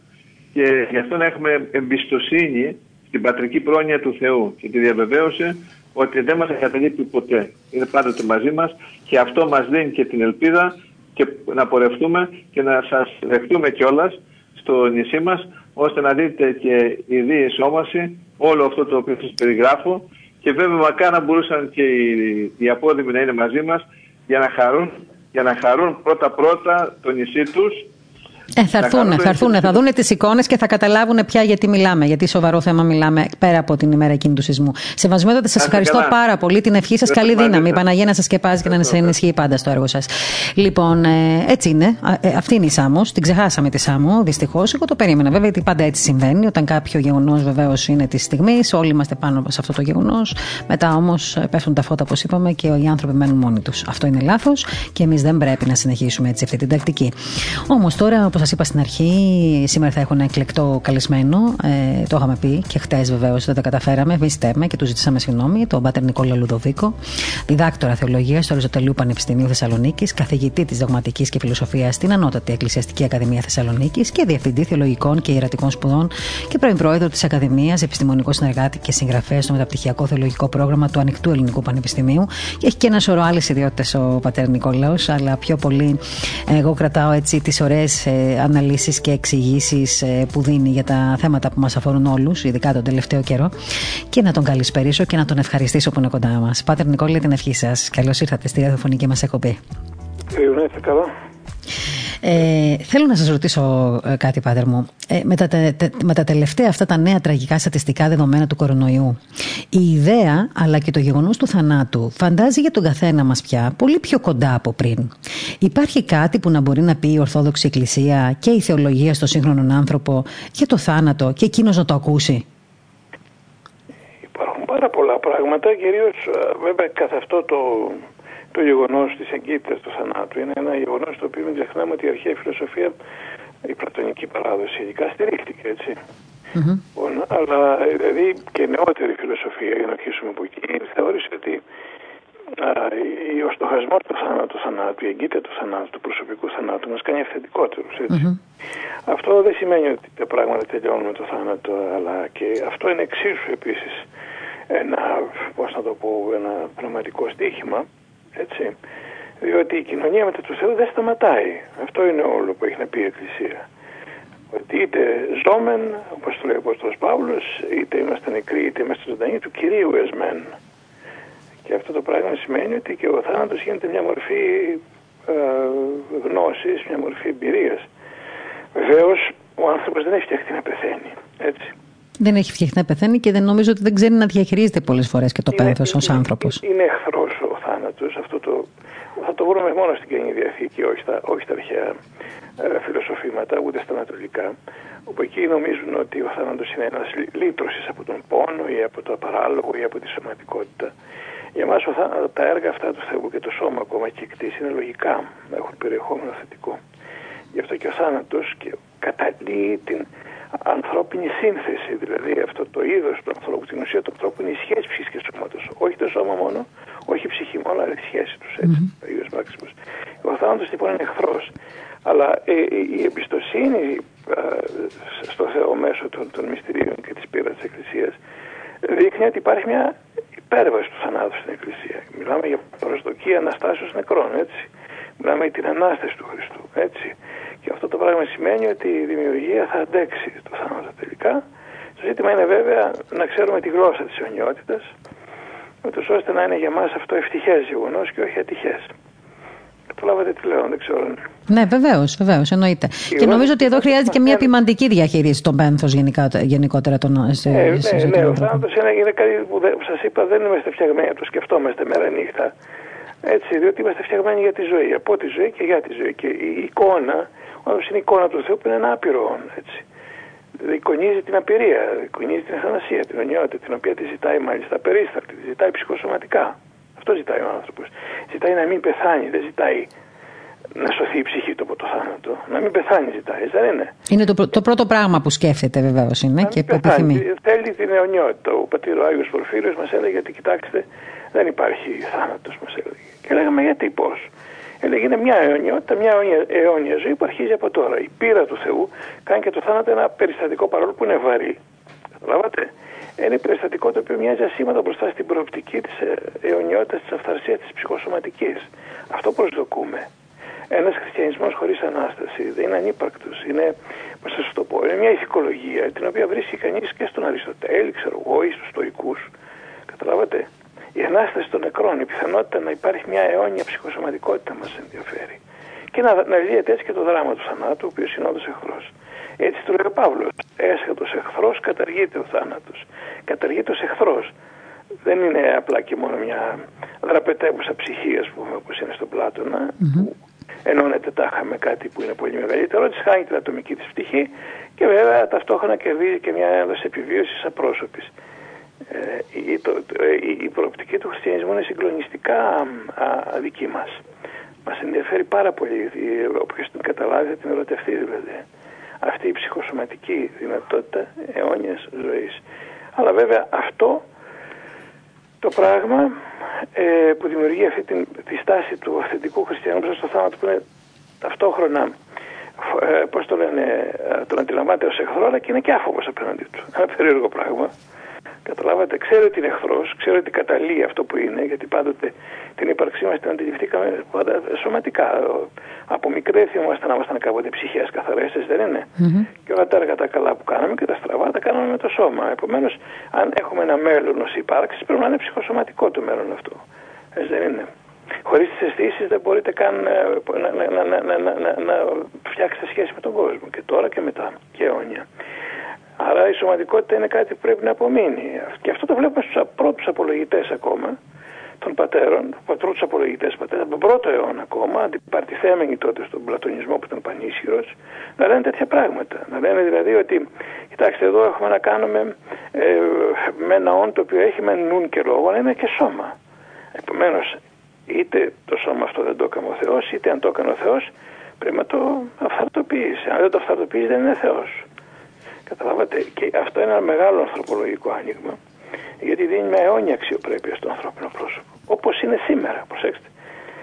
και γι' αυτό να έχουμε εμπιστοσύνη στην πατρική πρόνοια του Θεού και τη διαβεβαίωσε ότι δεν μας εγκαταλείπει ποτέ. Είναι πάντοτε μαζί μας και αυτό μας δίνει και την ελπίδα και να πορευτούμε και να σας δεχτούμε κιόλας στο νησί μας ώστε να δείτε και η διεσόμαση όλο αυτό το οποίο σας περιγράφω και βέβαια μακά να μπορούσαν και οι, οι απόδημοι να είναι μαζί μας για να χαρούν, για να χαρούν πρώτα πρώτα το νησί τους ε, θα έρθουν, θα έρθουν, θα δουν τις εικόνες και θα καταλάβουν πια γιατί μιλάμε, γιατί σοβαρό θέμα μιλάμε πέρα από την ημέρα εκείνη του σεισμού. Σεβασμιότατε, σας ευχαριστώ πάρα πολύ. Την ευχή σας, καλή δύναμη. Η Παναγία να σας σκεπάζει και να σας ενισχύει πάντα στο έργο σας. Λοιπόν, ε, έτσι είναι. Ε, αυτή είναι η Σάμος. Την ξεχάσαμε τη Σάμο, δυστυχώς. Εγώ το περίμενα. Βέβαια, γιατί πάντα έτσι συμβαίνει. Όταν κάποιο γεγονός βεβαίως είναι της στιγμής, όλοι είμαστε πάνω σε αυτό το γεγονός. Μετά όμως ε, πέφτουν τα φώτα, όπως είπαμε, και οι άνθρωποι μένουν μόνοι τους. Αυτό είναι λάθος και εμείς δεν πρέπει να συνεχίσουμε έτσι αυτή την τακτική. Όμως τώρα, σας είπα στην αρχή, σήμερα θα έχω ένα εκλεκτό καλεσμένο. Ε, το είχαμε πει και χτες βεβαίως δεν τα καταφέραμε. Εμείς στέμε και του ζητήσαμε συγγνώμη. Τον Πάτερ Νικόλα Λουδοβίκο, διδάκτορα θεολογίας στο Αριστοτελείου Πανεπιστημίου Θεσσαλονίκης, καθηγητή της Δογματικής και Φιλοσοφίας στην Ανώτατη Εκκλησιαστική Ακαδημία Θεσσαλονίκης και διευθυντή θεολογικών και ιερατικών σπουδών και πρώην πρόεδρο της Ακαδημίας, επιστημονικός συνεργάτη και συγγραφέας στο μεταπτυχιακό θεολογικό πρόγραμμα του Ανοιχτού Ελληνικού Πανεπιστημίου. Και έχει και ένα σωρό άλλες ιδιότητες ο Πατέρ Νικόλαος, αλλά πιο πολύ εγώ κρατάω έτσι τις ωραίες αναλύσεις και εξηγήσεις ε, που δίνει για τα θέματα που μας αφορούν όλους, ειδικά τον τελευταίο καιρό και να τον καλησπερίσω και να τον ευχαριστήσω που είναι κοντά μας. Πάτερ Νικόλη, την ευχή σας. Καλώς ήρθατε στη ραδιοφωνική μας εκπομπή. Ε, καλά. Ε, θέλω να σας ρωτήσω ε, κάτι, Πάτερ μου. Ε, με, τα, με τα τελευταία αυτά τα νέα τραγικά στατιστικά δεδομένα του κορονοϊού, η ιδέα αλλά και το γεγονός του θανάτου φαντάζει για τον καθένα μας πια πολύ πιο κοντά από πριν. Υπάρχει κάτι που να μπορεί να πει η Ορθόδοξη Εκκλησία και η θεολογία στον σύγχρονο άνθρωπο για το θάνατο και εκείνος να το ακούσει; Υπάρχουν πάρα πολλά πράγματα, κυρίως βέβαια καθ' αυτό το το γεγονός της εγκύτητα του θανάτου. Είναι ένα γεγονός το οποίο μην ξεχνάμε ότι η αρχαία φιλοσοφία, η πλατωνική παράδοση ειδικά στηρίχτηκε, έτσι. Mm-hmm. Αλλά δηλαδή και νεότερη φιλοσοφία, για να αρχίσουμε από εκεί, θεώρησε ότι ο στοχασμός του θανάτου, θανάτου, η εγκύτητα του θανάτου, του προσωπικού θανάτου μας κάνει αυθεντικότερους. Αυτό δεν σημαίνει ότι τα πράγματα τελειώνουν με το θάνατο, αλλά και αυτό είναι εξίσου επίσης ένα, πώς να το πω, ένα πνευματικό στοίχημα, έτσι, διότι η κοινωνία με του Θεού δεν σταματάει. Αυτό είναι όλο που έχει να πει η Εκκλησία. Ότι είτε ζώμεν, όπως το λέει ο Απόστολος Παύλος, είτε είμαστε νεκροί, είτε είμαστε ζωντανοί, του Κυρίου εσμέν. Και αυτό το πράγμα σημαίνει ότι και ο θάνατος γίνεται μια μορφή ε, γνώσης, μια μορφή εμπειρίας. Βεβαίως, ο άνθρωπος δεν έχει φτιαχτεί να πεθαίνει. Έτσι. Δεν έχει φτιαχτεί να πεθαίνει και δεν νομίζω ότι δεν ξέρει να διαχειρίζεται πολλές φορές και το πένθος ως άνθρωπος. Είναι εχθρός ο θάνατο. Αυτό το, θα το βρούμε μόνο στην Καινή Διαθήκη, όχι στα, όχι στα αρχαία ε, φιλοσοφήματα, ούτε στα ανατολικά. Όπου εκεί νομίζουν ότι ο θάνατος είναι ένας λύτρωσης από τον πόνο ή από το παράλογο ή από τη σωματικότητα. Για εμά τα έργα αυτά του Θεού και το σώμα ακόμα και η κτήση είναι λογικά, έχουν περιεχόμενο θετικό. Γι' αυτό και ο θάνατος καταλύει την ανθρώπινη σύνθεση, δηλαδή αυτό το είδος του ανθρώπου, την ουσία του ανθρώπου είναι η σχέση ψυχή και σώματο. Όχι το σώμα μόνο, όχι η ψυχή μόνο, αλλά η σχέση τους. Έτσι, mm-hmm. ο ίδιος Μάξιμο. Ο θάνατος λοιπόν είναι εχθρός. Αλλά ε, η εμπιστοσύνη ε, στο Θεό μέσω των, των μυστηρίων και της πείρας της Εκκλησίας δείχνει ότι υπάρχει μια υπέρβαση του θανάτου στην Εκκλησία. Μιλάμε για προσδοκία αναστάσεως νεκρών, έτσι. Μιλάμε για την ανάσταση του Χριστού, έτσι. Και αυτό το πράγμα σημαίνει ότι η δημιουργία θα αντέξει το θάνατο τελικά. Το ζήτημα είναι βέβαια να ξέρουμε τη γλώσσα της αιωνιότητας, ούτως ώστε να είναι για μας αυτό ευτυχές γεγονός και όχι ατυχές. Καταλάβατε τι λέω, δεν ξέρω. Ναι, βεβαίως, βεβαίως, εννοείται. Και, και νομίζω ότι εδώ χρειάζεται και μια ποιμαντική διαχείριση των πένθος γενικότερα των ε, ε, Ναι, ναι, ο θάνατος είναι, είναι κάτι που σας είπα, δεν είμαστε φτιαγμένοι να το σκεφτόμαστε μέρα νύχτα. Έτσι, διότι είμαστε φτιαγμένοι για τη ζωή, από τη ζωή και για τη ζωή. Και η εικόνα ο είναι η εικόνα του Θεού που είναι ένα άπειρο έτσι. Εικονίζει την απειρία, εικονίζει την αθανασία, την ονειότητα, την οποία τη ζητάει μάλιστα περίσταρτη, τη ζητάει ψυχοσωματικά. Αυτό ζητάει ο άνθρωπος. Ζητάει να μην πεθάνει, δεν ζητάει να σωθεί η ψυχή του από το θάνατο. Να μην πεθάνει ζητάει, δεν είναι. Είναι το, το πρώτο πράγμα που σκέφτεται βεβαίως είναι και που επιθυμεί. Θέλει την αιωνιότητα. Ο πατήρ ο Άγιος Πορφύριος μας έλεγε ότι κοιτάξτε δεν υπάρχει θάνατος, μας έλεγε. Και λέγαμε γιατί πώς; Έλεγε είναι μια αιωνιότητα, μια αιώνια, αιώνια ζωή που αρχίζει από τώρα. Η πείρα του Θεού κάνει και το θάνατο ένα περιστατικό παρόλο που είναι βαρύ. Καταλάβατε; Είναι περιστατικό το οποίο μοιάζει ασήμαντο μπροστά στην προοπτική της ε, αιωνιότητας, της αυθαρσίας της ψυχοσωματικής. Αυτό προσδοκούμε. Ένας χριστιανισμός χωρίς ανάσταση δεν είναι ανύπαρκτος. Είναι, πώς θα το πω, είναι μια ηθικολογία την οποία βρίσκει κανείς και στον Αριστοτέλη, ξέρω εγώ, ή στους Στοικού. Καταλάβατε; Η ανάσταση των νεκρών, η πιθανότητα να υπάρχει μια αιώνια ψυχοσωματικότητα μας ενδιαφέρει. Και να, να λύεται έτσι και το δράμα του θανάτου, ο οποίος είναι όντω εχθρός. Έτσι το λέει ο Παύλος. Έσχατος εχθρός καταργείται ο θάνατος. Καταργείται ω εχθρός. Δεν είναι απλά και μόνο μια δραπετεύουσα ψυχή, ας πούμε, όπως είναι στον Πλάτωνα, mm-hmm. που ενώνεται τάχα με κάτι που είναι πολύ μεγαλύτερο, της χάνει την ατομική της πτυχή και βέβαια ταυτόχρονα κερδίζει και μια έδωση επιβίωση απρόσωπης. Ε, η, το, η προοπτική του χριστιανισμού είναι συγκλονιστικά δική μας. Μας ενδιαφέρει πάρα πολύ, όποιος την καταλάβει θα την ερωτευτεί δηλαδή. Αυτή η ψυχοσωματική δυνατότητα αιώνιας ζωής. Αλλά βέβαια αυτό το πράγμα ε, που δημιουργεί αυτή την, τη στάση του αυθεντικού χριστιανού προς το θάνατο που είναι ταυτόχρονα ε, πώς το λένε, ε, τον αντιλαμβάνεται ως εχθρό αλλά και είναι και άφοβος απέναντι του. Ένα περίεργο πράγμα. Καταλάβατε, ξέρω ότι είναι εχθρός, ξέρω ότι καταλύει αυτό που είναι, γιατί πάντοτε την ύπαρξή μας την αντιληφθήκαμε πάντα σωματικά. Από μικρέ θυμόμαστε να ήμασταν κάποτε ψυχές καθαρέ, δεν είναι; Mm-hmm. Και όλα τα έργα τα καλά που κάναμε και τα στραβά τα κάναμε με το σώμα. Επομένως, αν έχουμε ένα μέλλον ως ύπαρξης, πρέπει να είναι ψυχοσωματικό το μέλλον αυτό. Έτσι δεν είναι; Χωρίς τις αισθήσεις δεν μπορείτε καν να, να, να, να, να, να φτιάξετε σχέση με τον κόσμο. Και τώρα και μετά. Και αιώνια. Άρα η σωματικότητα είναι κάτι που πρέπει να απομείνει. Και αυτό το βλέπουμε στους πρώτους απολογητές ακόμα των πατέρων, του πρώτους απολογητές πατέρων, από τον πρώτο αιώνα ακόμα, αντιπαρτιθέμενοι τότε στον πλατωνισμό που ήταν πανίσχυρος, να λένε τέτοια πράγματα. Να λένε δηλαδή ότι, κοιτάξτε, εδώ έχουμε να κάνουμε ε, με ένα όν το οποίο έχει με νουν και λόγο, αλλά είναι και σώμα. Επομένως, είτε το σώμα αυτό δεν το έκανε ο Θεός, είτε αν το έκανε ο Θεός, πρέπει να το αυθαρτοποιήσει. Αν δεν το αυθαρτοποιήσει, δεν είναι Θεός. Καταλάβατε, και αυτό είναι ένα μεγάλο ανθρωπολογικό άνοιγμα, γιατί δίνει μια αιώνια αξιοπρέπεια στο ανθρώπινο πρόσωπο. όπως είναι σήμερα, προσέξτε.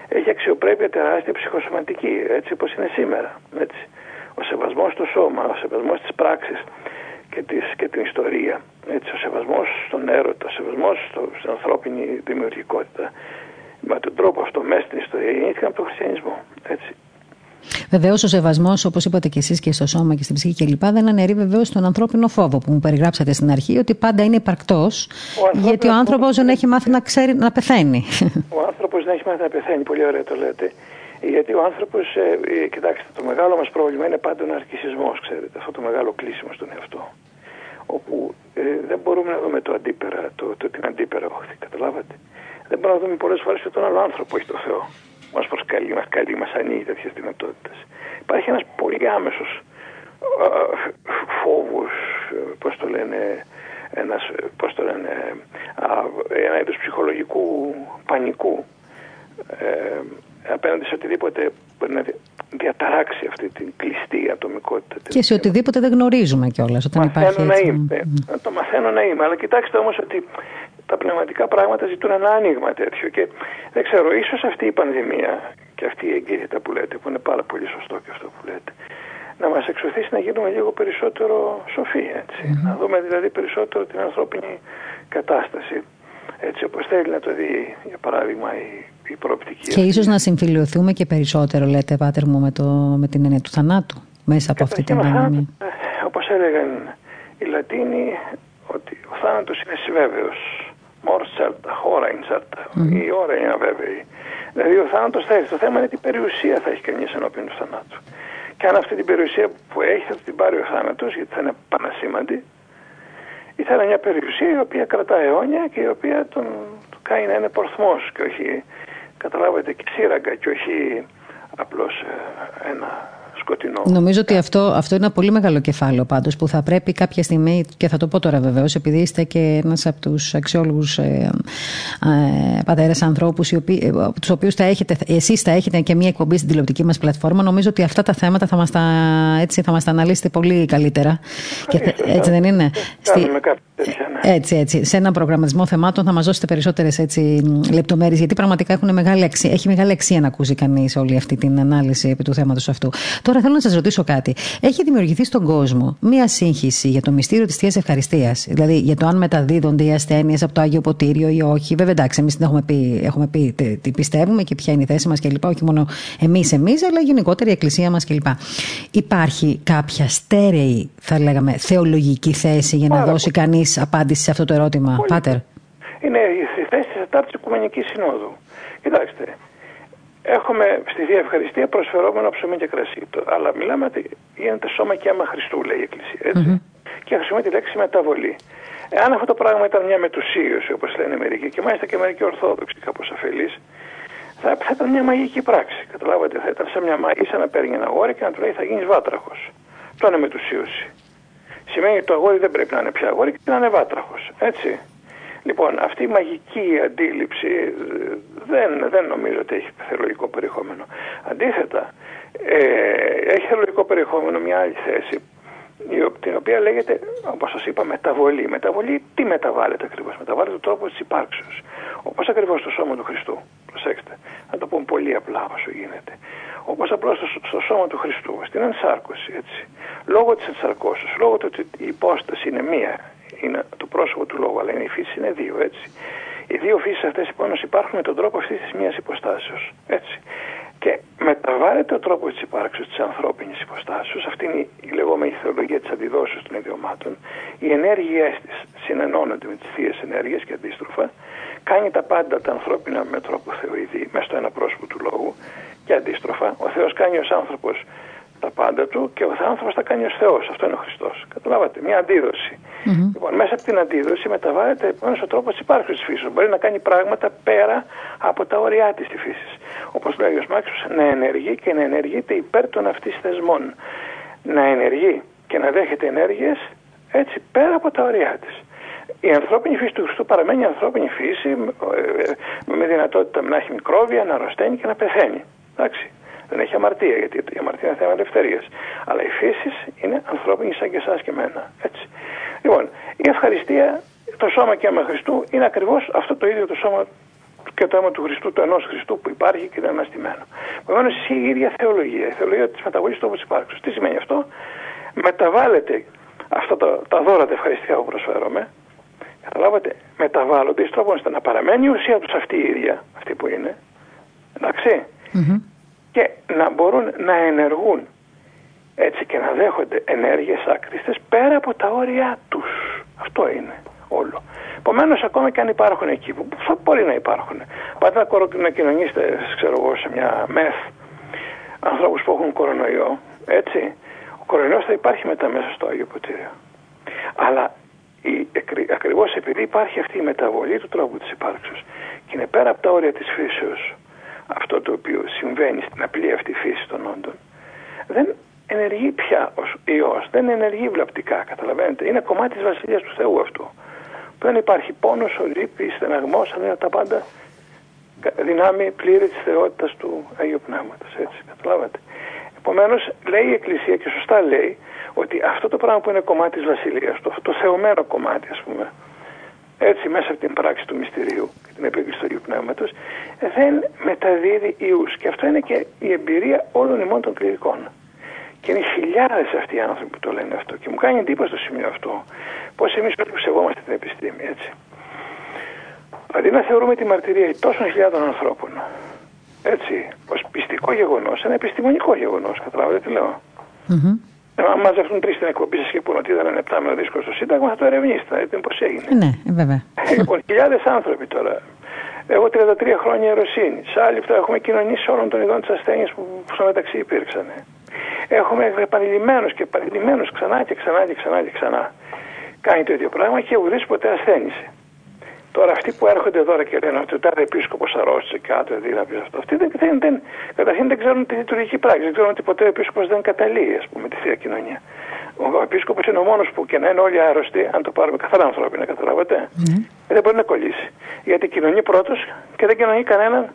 Έχει αξιοπρέπεια τεράστια ψυχοσωματική, έτσι όπως είναι σήμερα. Έτσι. Ο σεβασμός στο σώμα, ο σεβασμός της πράξης και, της, και την ιστορία. Έτσι, ο σεβασμός στον έρωτα, ο σεβασμός στο, στην ανθρώπινη δημιουργικότητα. Με τον τρόπο αυτό μέσα στην ιστορία γεννήθηκαν από τον χριστιανισμό. Έτσι. Βεβαίως, ο σεβασμός, όπως είπατε και εσείς και στο σώμα και στην ψυχή κλπ., δεν αναιρεί βεβαίως τον ανθρώπινο φόβο που μου περιγράψατε στην αρχή, ότι πάντα είναι υπαρκτός, γιατί ο άνθρωπος δεν έχει μάθει να ξέρει να πεθαίνει. <laughs> Ο άνθρωπος δεν έχει μάθει να πεθαίνει, πολύ ωραία το λέτε. Γιατί ο άνθρωπος, ε, ε, κοιτάξτε, το μεγάλο μας πρόβλημα είναι πάντα ο ναρκισμό, ξέρετε, αυτό το μεγάλο κλείσιμο στον εαυτό. Όπου ε, δεν μπορούμε να δούμε το αντίπερα, το, το, την αντίπερα όχθη, καταλάβατε. Δεν μπορούμε να δούμε πολλές φορές και τον άλλο άνθρωπο έχει το Θεό μας προσκαλεί, μας καλεί, μας ανοίγει τέτοιες δυνατότητες. Υπάρχει ένας πολύ άμεσος φόβος, πώς το λένε, ένας, πώς το λένε, ένα είδος ψυχολογικού πανικού ε, απέναντι σε οτιδήποτε μπορεί να διαταράξει αυτή την κλειστή ατομικότητα. Και σε οτιδήποτε δεν γνωρίζουμε κιόλας όταν μαθαίνω υπάρχει έτσι. Να είμαι, Το μαθαίνω να είμαι. Αλλά κοιτάξτε όμως ότι τα πνευματικά πράγματα ζητούν ένα άνοιγμα τέτοιο. Και δεν ξέρω, ίσως αυτή η πανδημία και αυτή η εγκύτητα που λέτε, που είναι πάρα πολύ σωστό και αυτό που λέτε, να μας εξωθήσει να γίνουμε λίγο περισσότερο σοφοί. Έτσι. Να δούμε δηλαδή περισσότερο την ανθρώπινη κατάσταση. Έτσι όπως θέλει να το δει, για παράδειγμα, η, η προοπτική. Και ίσως να συμφιλειωθούμε και περισσότερο, λέτε, Πάτερ μου, με, το, με την έννοια του θανάτου μέσα από αυτή την πανδημία. Όπως έλεγαν οι Λατίνοι, ότι ο θάνατος είναι συμβέβαιος μόρ certa, χώρα incerta. Mm. Η ώρα είναι αβέβαιη. Δηλαδή ο θάνατος θα έρθει. Το θέμα είναι τι περιουσία θα έχει κανείς ενώπιον του θανάτου. Και αν αυτή την περιουσία που έχει θα την πάρει ο θάνατος, γιατί θα είναι πανασήμαντη, ή θα είναι μια περιουσία η οποία κρατά αιώνια και η οποία τον, τον κάνει να είναι πορθμός και όχι, καταλάβετε, και σύραγγα και όχι απλώς ε, ένα σκοτεινό. Νομίζω ότι αυτό, αυτό είναι ένα πολύ μεγάλο κεφάλαιο πάντως που θα πρέπει κάποια στιγμή, και θα το πω τώρα βεβαίως, επειδή είστε και ένας από τους αξιόλογους ε, ε, πατέρες ανθρώπους, οι οποίοι, ε, τους οποίους θα έχετε, εσείς θα έχετε και μια εκπομπή στην τηλεοπτική μας πλατφόρμα, νομίζω ότι αυτά τα θέματα θα μας τα, έτσι, θα μας τα αναλύσετε πολύ καλύτερα. Και, έτσι δεν είναι; Στη, ναι. έτσι, έτσι. Σε ένα προγραμματισμό θεμάτων θα μας δώσετε περισσότερες λεπτομέρειες, γιατί πραγματικά έχουν μεγάλη αξία, έχει μεγάλη αξία να ακούσει κανείς όλη αυτή την ανάλυση επί του θέματος αυτού. Τώρα θέλω να σας ρωτήσω κάτι. Έχει δημιουργηθεί στον κόσμο μία σύγχυση για το μυστήριο της Θείας Ευχαριστίας; Δηλαδή για το αν μεταδίδονται οι ασθένειες από το Άγιο Ποτήριο ή όχι; Βέβαια, εντάξει, εμείς την έχουμε πει, έχουμε πει τι πιστεύουμε και ποια είναι η θέση μας κλπ. Όχι μόνο εμείς, εμείς, αλλά γενικότερα η Εκκλησία μας κλπ. Υπάρχει κάποια στέρεη, θα λέγαμε, θεολογική θέση για να δώσει κανείς απάντηση σε αυτό το ερώτημα, Πολύ. Πάτερ. Είναι η θέση της Τετάρτη Οικουμενικής Συνόδου. Κοιτάξτε, έχουμε στη Θεία Ευχαριστία προσφερόμενο ψωμί και κρασί. Αλλά μιλάμε ότι γίνεται σώμα και άμα Χριστού, λέει η Εκκλησία. Έτσι. Mm-hmm. Και χρησιμοποιεί τη λέξη μεταβολή. Εάν αυτό το πράγμα ήταν μια μετουσίωση, όπως λένε μερικοί, και μάλιστα και μερικοί Ορθόδοξοι, κάπως αφελείς, θα, θα ήταν μια μαγική πράξη. Καταλάβατε, θα ήταν σαν μια μαγική, να παίρνει ένα αγόρι και να του λέει θα γίνεις βάτραχος. Το είναι μετουσίωση σημαίνει ότι το αγόρι δεν πρέπει να είναι πια αγόρι και να είναι βάτραχος. Έτσι. Λοιπόν, αυτή η μαγική αντίληψη ε, δεν, δεν νομίζω ότι έχει θεολογικό περιεχόμενο. Αντίθετα, ε, έχει θεολογικό περιεχόμενο μια άλλη θέση την οποία λέγεται, όπως σας είπα, μεταβολή. Μεταβολή τι μεταβάλλεται ακριβώς; Μεταβάλλεται το τρόπος της υπάρξεως. Όπως ακριβώς το σώμα του Χριστού. Προσέξτε. Να το πούμε πολύ απλά όσο γίνεται. Όπως απλώς στο, στο σώμα του Χριστού, στην ενσάρκωση, έτσι. Λόγω της ενσαρκώσεως, λόγω του ότι η υπόσταση είναι μία, είναι το πρόσωπο του λόγου, αλλά είναι η φύση είναι δύο, έτσι. Οι δύο φύσεις αυτές λοιπόν υπάρχουν με τον τρόπο αυτής της μίας υποστάσεως, έτσι. Και μεταβάλλεται ο τρόπος της ύπαρξης της ανθρώπινης υποστάσεως, αυτή είναι η λεγόμενη θεολογία της αντιδόσεως των ιδιωμάτων. Οι ενέργειέ τη συνενώνονται με τις θείες ενέργειες και αντίστροφα. Κάνει τα πάντα τα ανθρώπινα με τρόπο θεοειδή, μέσα στο ένα πρόσωπο του λόγου. Και αντίστροφα, ο Θεός κάνει ως άνθρωπος τα πάντα του και ο άνθρωπος τα κάνει ως Θεός. Αυτό είναι ο Χριστός. Καταλάβατε, μια αντίδοση. Mm-hmm. Λοιπόν, μέσα από την αντίδοση μεταβάλλεται επόμενο ο τρόπος της ύπαρξη τη φύσης. Μπορεί να κάνει πράγματα πέρα από τα ωριά της της φύσης. Όπως λέει ο Μάξος, να ενεργεί και να ενεργείται υπέρ των αυτής θεσμών. Να ενεργεί και να δέχεται ενέργειες έτσι πέρα από τα ωριά της. Η ανθρώπινη φύση του Χριστού παραμένει ανθρώπινη φύση ε, ε, με δυνατότητα να έχει μικρόβια, να αρρωσταίνει και να πεθαίνει. Εντάξει. Δεν έχει αμαρτία, γιατί η αμαρτία είναι θέμα ελευθερίας. Αλλά η φύση είναι ανθρώπινη σαν και εσάς και εμένα. Έτσι. Λοιπόν, η ευχαριστία, το σώμα και άμα Χριστού είναι ακριβώς αυτό το ίδιο το σώμα και το αίμα του Χριστού, του ενός Χριστού που υπάρχει και είναι αναστημένο. Επομένως ισχύει η ίδια θεολογία, η θεολογία της μεταβολή του τόπου υπάρξεω. Τι σημαίνει αυτό, μεταβάλλεται αυτά τα, τα δώρα τα ευχαριστικά που προσφέρομαι, καταλάβατε, μεταβάλλονται εις τρόπο ώστε να παραμένει η ουσία τους αυτή η ίδια, αυτή που είναι, εντάξει, mm-hmm. Και να μπορούν να ενεργούν έτσι και να δέχονται ενέργειες άκριστες πέρα από τα όρια τους. Αυτό είναι όλο. Επομένως, ακόμα και αν υπάρχουν εκεί, που θα μπορεί να υπάρχουν, πάτε να, να κοινωνήσετε, ξέρω εγώ, σε μια μεθ ανθρώπους που έχουν κορονοϊό, έτσι. Ο κορονοϊός θα υπάρχει μετά μέσα στο Άγιο Ποτήριο. Αλλά ακριβώς επειδή υπάρχει αυτή η μεταβολή του τρόπου της υπάρξεως και είναι πέρα από τα όρια της φύσεως αυτό το οποίο συμβαίνει στην απλή αυτή φύση των όντων, δεν ενεργεί πια ως ιός, δεν ενεργεί βλαπτικά, καταλαβαίνετε. Είναι κομμάτι της βασιλείας του Θεού αυτό. Δεν υπάρχει πόνος, ορύπη, στεναγμός, αλλά είναι τα πάντα δυνάμει πλήρη της θεότητας του Αγίου Πνεύματος, έτσι, καταλάβατε. Επομένως, λέει η Εκκλησία και σωστά λέει ότι αυτό το πράγμα που είναι κομμάτι της Βασιλείας, το, το θεωμένο κομμάτι ας πούμε, έτσι μέσα από την πράξη του μυστηρίου και την επίκριση του Αγίου Πνεύματος, δεν μεταδίδει ιούς. Και αυτό είναι και η εμπειρία όλων ημών των κληρικών. Και είναι χιλιάδες αυτοί οι άνθρωποι που το λένε αυτό. Και μου κάνει εντύπωση το σημείο αυτό. Πώς εμείς όλοι που σεβόμαστε την επιστήμη, έτσι. Αντί να θεωρούμε τη μαρτυρία τόσων χιλιάδων ανθρώπων, έτσι, ως πιστικό γεγονός, ένα επιστημονικό γεγονός, καταλάβετε τι λέω. Mm-hmm. Αν μαζευτούν τρεις στην εκπομπή σας και πούνε ότι ήταν ένα επτάμενο δίσκο στο Σύνταγμα, θα το ερευνήσετε, θα δείτε πώς έγινε. Ναι, βέβαια. λοιπόν, χιλιάδες άνθρωποι τώρα. Εγώ 33 χρόνια ερωσύνη. Σε άλλη αυτά έχουμε κοινωνήσει όλων των ειδών της ασθένειας που στο μεταξύ υπήρξαν. Έχουμε επανειλημμένω και επανειλημμένω ξανά και ξανά και ξανά και ξανά κάνει το ίδιο πράγμα και ουδής ποτέ ασθένησε. Τώρα αυτοί που έρχονται εδώ και λένε ότι ο τάδε επίσκοπος αρρώστησε και άτομα δηλαδή αυτό. Αυτοί δεν, δεν, δεν, καταρχήν δεν ξέρουν τη λειτουργική πράξη. Δεν ξέρουν ότι ποτέ ο επίσκοπος δεν καταλύει, ας πούμε, τη θεία κοινωνία. Ο επίσκοπος είναι ο μόνος που και να είναι όλοι άρρωστοι, αν το πάρουμε καθαρά ανθρώπινα, καταλάβατε, mm. δεν μπορεί να κολλήσει. Γιατί κοινωνεί πρώτος και δεν κοινωνεί κανέναν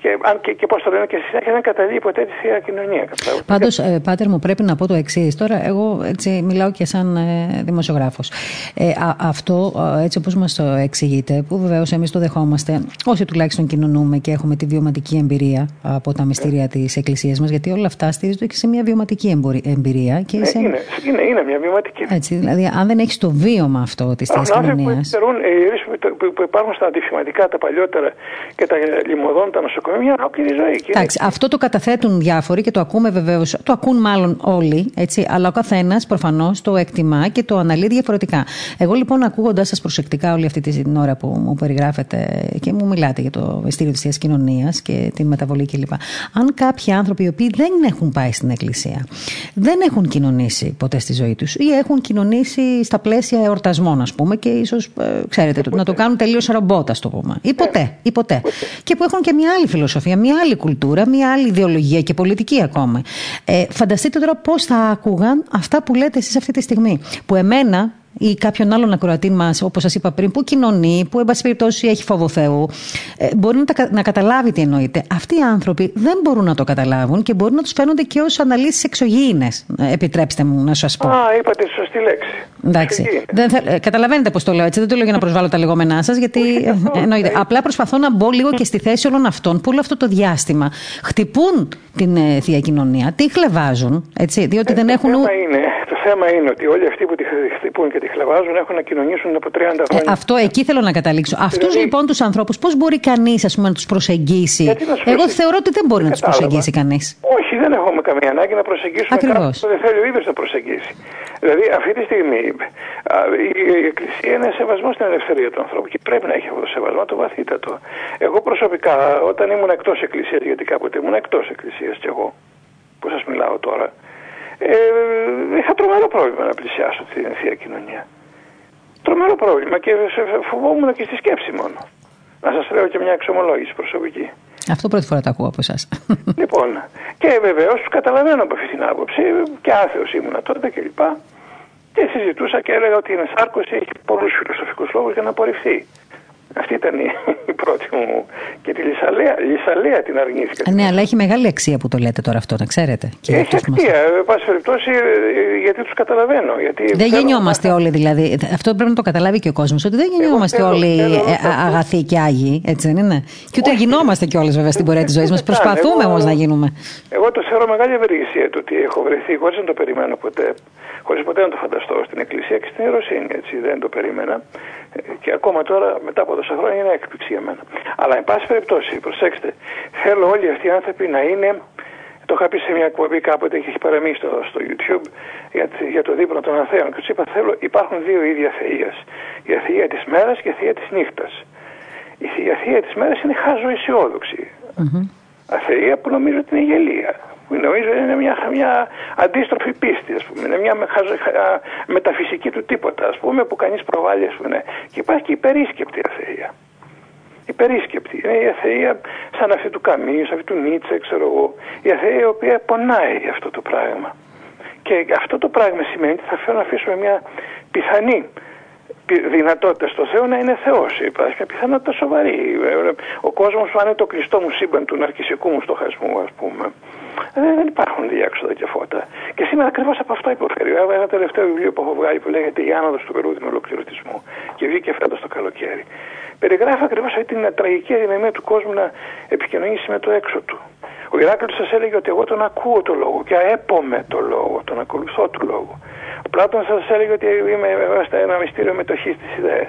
και, αν και, και πώς το λένε και στη συνέχεια δεν καταλήγει ποτέ τη θεία κοινωνία. Πάντως, ε, Πάτερ, μου πρέπει να πω το εξής. Τώρα, εγώ έτσι μιλάω και σαν ε, δημοσιογράφος. Ε, αυτό, έτσι όπως μας το εξηγείτε, που βεβαίως εμείς το δεχόμαστε, όσοι τουλάχιστον κοινωνούμε και έχουμε τη βιωματική εμπειρία από τα μυστήρια yeah. της Εκκλησίας μας, γιατί όλα αυτά στηρίζονται και σε μια βιωματική εμπειρία. Και ε, σε... είναι, είναι, είναι μια βιωματική. Έτσι, δηλαδή, αν δεν έχεις το βίωμα αυτό της θεία κοινωνία. Που, που, που υπάρχουν στα αντισηματικά τα παλιότερα και τα λιμωδόν, τα νοσοκομεία μια ολόκληρη ζωή. Εντάξει, αυτό το καταθέτουν διάφοροι και το ακούμε βεβαίως. Το ακούν μάλλον όλοι, έτσι, αλλά ο καθένας προφανώς το εκτιμά και το αναλύει διαφορετικά. Εγώ λοιπόν, ακούγοντάς σας προσεκτικά όλη αυτή την ώρα που μου περιγράφετε και μου μιλάτε για το βεστήριο της κοινωνίας και την μεταβολή κλπ. Αν κάποιοι άνθρωποι οι οποίοι δεν έχουν πάει στην εκκλησία, δεν έχουν κοινωνήσει ποτέ στη ζωή τους ή έχουν κοινωνήσει στα πλαίσια εορτασμών, ας πούμε, και ίσως, ε, ξέρετε, να το κάνουν τελείως ρομπότα, το πούμε. Ή ποτέ, ή ποτέ. Και που έχουν και μια άλλη φιλοσοφία φιλοσοφία, μια άλλη κουλτούρα, μια άλλη ιδεολογία και πολιτική ακόμα. Ε, φανταστείτε τώρα πώς θα άκουγαν αυτά που λέτε εσείς αυτή τη στιγμή. Που εμένα ή κάποιον άλλον ακροατή μας, όπως σας είπα πριν, που κοινωνεί, που εν πάση περιπτώσει έχει φόβο Θεού, ε, μπορεί να, τα, να καταλάβει τι εννοείται. Αυτοί οι άνθρωποι δεν μπορούν να το καταλάβουν και μπορούν να τους φαίνονται και ως αναλύσεις εξωγήινες. Ε, επιτρέψτε μου να σας πω. Α, είπατε τη σωστή λέξη. Εντάξει. Δεν θα, ε, καταλαβαίνετε πώς το λέω έτσι. Δεν το λέω για να προσβάλλω τα λεγόμενά σας, γιατί εννοείται. Απλά προσπαθώ να μπω λίγο και στη θέση όλων αυτών που όλο αυτό το διάστημα χτυπούν την ε, θεία κοινωνία, τι χλεβάζουν, έτσι, διότι δεν έχουν. Το θέμα, είναι, το θέμα είναι ότι όλοι αυτοί που τη χτυπούν και τη χλεβάζουν έχουν να κοινωνήσουν από 30 χρόνια. Ε, αυτό εκεί θέλω να καταλήξω. Δηλαδή... Αυτούς λοιπόν τους ανθρώπους, πώς μπορεί κανείς να τους προσεγγίσει; Εγώ θεωρώ ότι δεν μπορεί να τους προσεγγίσει κανείς. Όχι, δεν έχουμε καμία ανάγκη να προσεγγίσουμε κάποιον που δεν θέλει ο ίδιος να προσεγγίσει. Δηλαδή αυτή τη στιγμή η Εκκλησία είναι σεβασμός στην ελευθερία του ανθρώπου και πρέπει να έχει αυτό το σεβασμό το βαθύτατο. Εγώ προσωπικά όταν ήμουν εκτός Εκκλησίας, γιατί κάποτε ήμουν εκτός Εκκλησίας κι εγώ που σας μιλάω τώρα, ε, είχα τρομερό πρόβλημα να πλησιάσω την θεία κοινωνία. Τρομερό πρόβλημα και φοβόμουν και στη σκέψη μόνο. Να σας λέω και μια εξομολόγηση προσωπική. Αυτό πρώτη φορά το ακούω από εσάς. <laughs> Λοιπόν, και βεβαίως καταλαβαίνω από αυτή την άποψη και άθεος ήμουνα τότε κλπ. Και, συζητούσα και έλεγα ότι η ενσάρκωση έχει πολλούς φιλοσοφικούς λόγους για να απορριφθεί. Αυτή ήταν η, η πρώτη μου. Και τη Λυσαλέα, Λυσαλέα την αρνήθηκα. Ναι, αλλά έχει μεγάλη αξία που το λέτε τώρα αυτό, να ξέρετε. Και έχει αξία. Εν πάση περιπτώσει, ε, γιατί τους καταλαβαίνω. Γιατί δεν γεννιόμαστε όλοι δηλαδή. Αυτό πρέπει να το καταλάβει και ο κόσμος. Ότι δεν γεννιόμαστε όλοι θέλω, αγαθοί και άγιοι. Έτσι δεν είναι; Και ούτε γινόμαστε κιόλας βέβαια στην πορεία της ζωής μας. Προσπαθούμε όμως να γίνουμε. Εγώ το θεωρώ μεγάλη ευεργεσία του ότι έχω βρεθεί χωρίς να το περιμένω ποτέ. Χωρίς ποτέ να το φανταστώ στην Εκκλησία και στην Ιεροσύνη. Έτσι δεν το περίμενα. Ε, και ακόμα τώρα μετά από τόσα χρόνια είναι έκπληξη για μένα. Αλλά, εν πάση περιπτώσει, προσέξτε, θέλω όλοι αυτοί οι άνθρωποι να είναι. Το είχα πει σε μια εκπομπή κάποτε και έχει παραμείνει στο, στο YouTube για, για το δίπλο των αθέων. Και τους είπα: Θέλω, υπάρχουν δύο ίδια θείες. Η αθεία της μέρας και η αθεία της νύχτας. Η αθεία της μέρας είναι χάζο αισιόδοξη. Mm-hmm. Αθεία που νομίζω ότι είναι γελία που νομίζω είναι μια, μια αντίστροφη πίστη, ας πούμε, είναι μια μεταφυσική του τίποτα, ας πούμε, που κανείς προβάλλει, ας πούμε. Και υπάρχει και η περίσκεπτη αθεία. Η περίσκεπτη είναι η αθεία σαν αυτή του Καμίου, σαν αυτή του Νίτσε, ξέρω εγώ. Η αθεία η οποία πονάει αυτό το πράγμα. Και αυτό το πράγμα σημαίνει ότι θα φέρω να αφήσουμε μια πιθανή δυνατότητα στο Θεό να είναι Θεός. Υπάρχει μια πιθανότητα σοβαρή. Ο κόσμος που είναι το κλειστό μου σύμπαν του ναρκιστικού μου στοχασμού, ας πούμε. Ε, δεν υπάρχουν διέξοδα και φώτα. Και σήμερα ακριβώς από αυτό υποφέρει. Ένα τελευταίο βιβλίο που έχω βγάλει που λέγεται Η άνοδος του περούδινου ολοκληρωτισμού και βγήκε φέτος το καλοκαίρι. Περιγράφει ακριβώς αυτή την τραγική αδυναμία του κόσμου να επικοινωνήσει με το έξω του. Ο Ηράκλειος σας έλεγε ότι εγώ τον ακούω το λόγο και αέπομε το λόγο, τον ακολουθώ το λόγο. Ο Πλάτων σας έλεγε ότι είμαι ένα μυστήριο μετοχής στι ιδέε.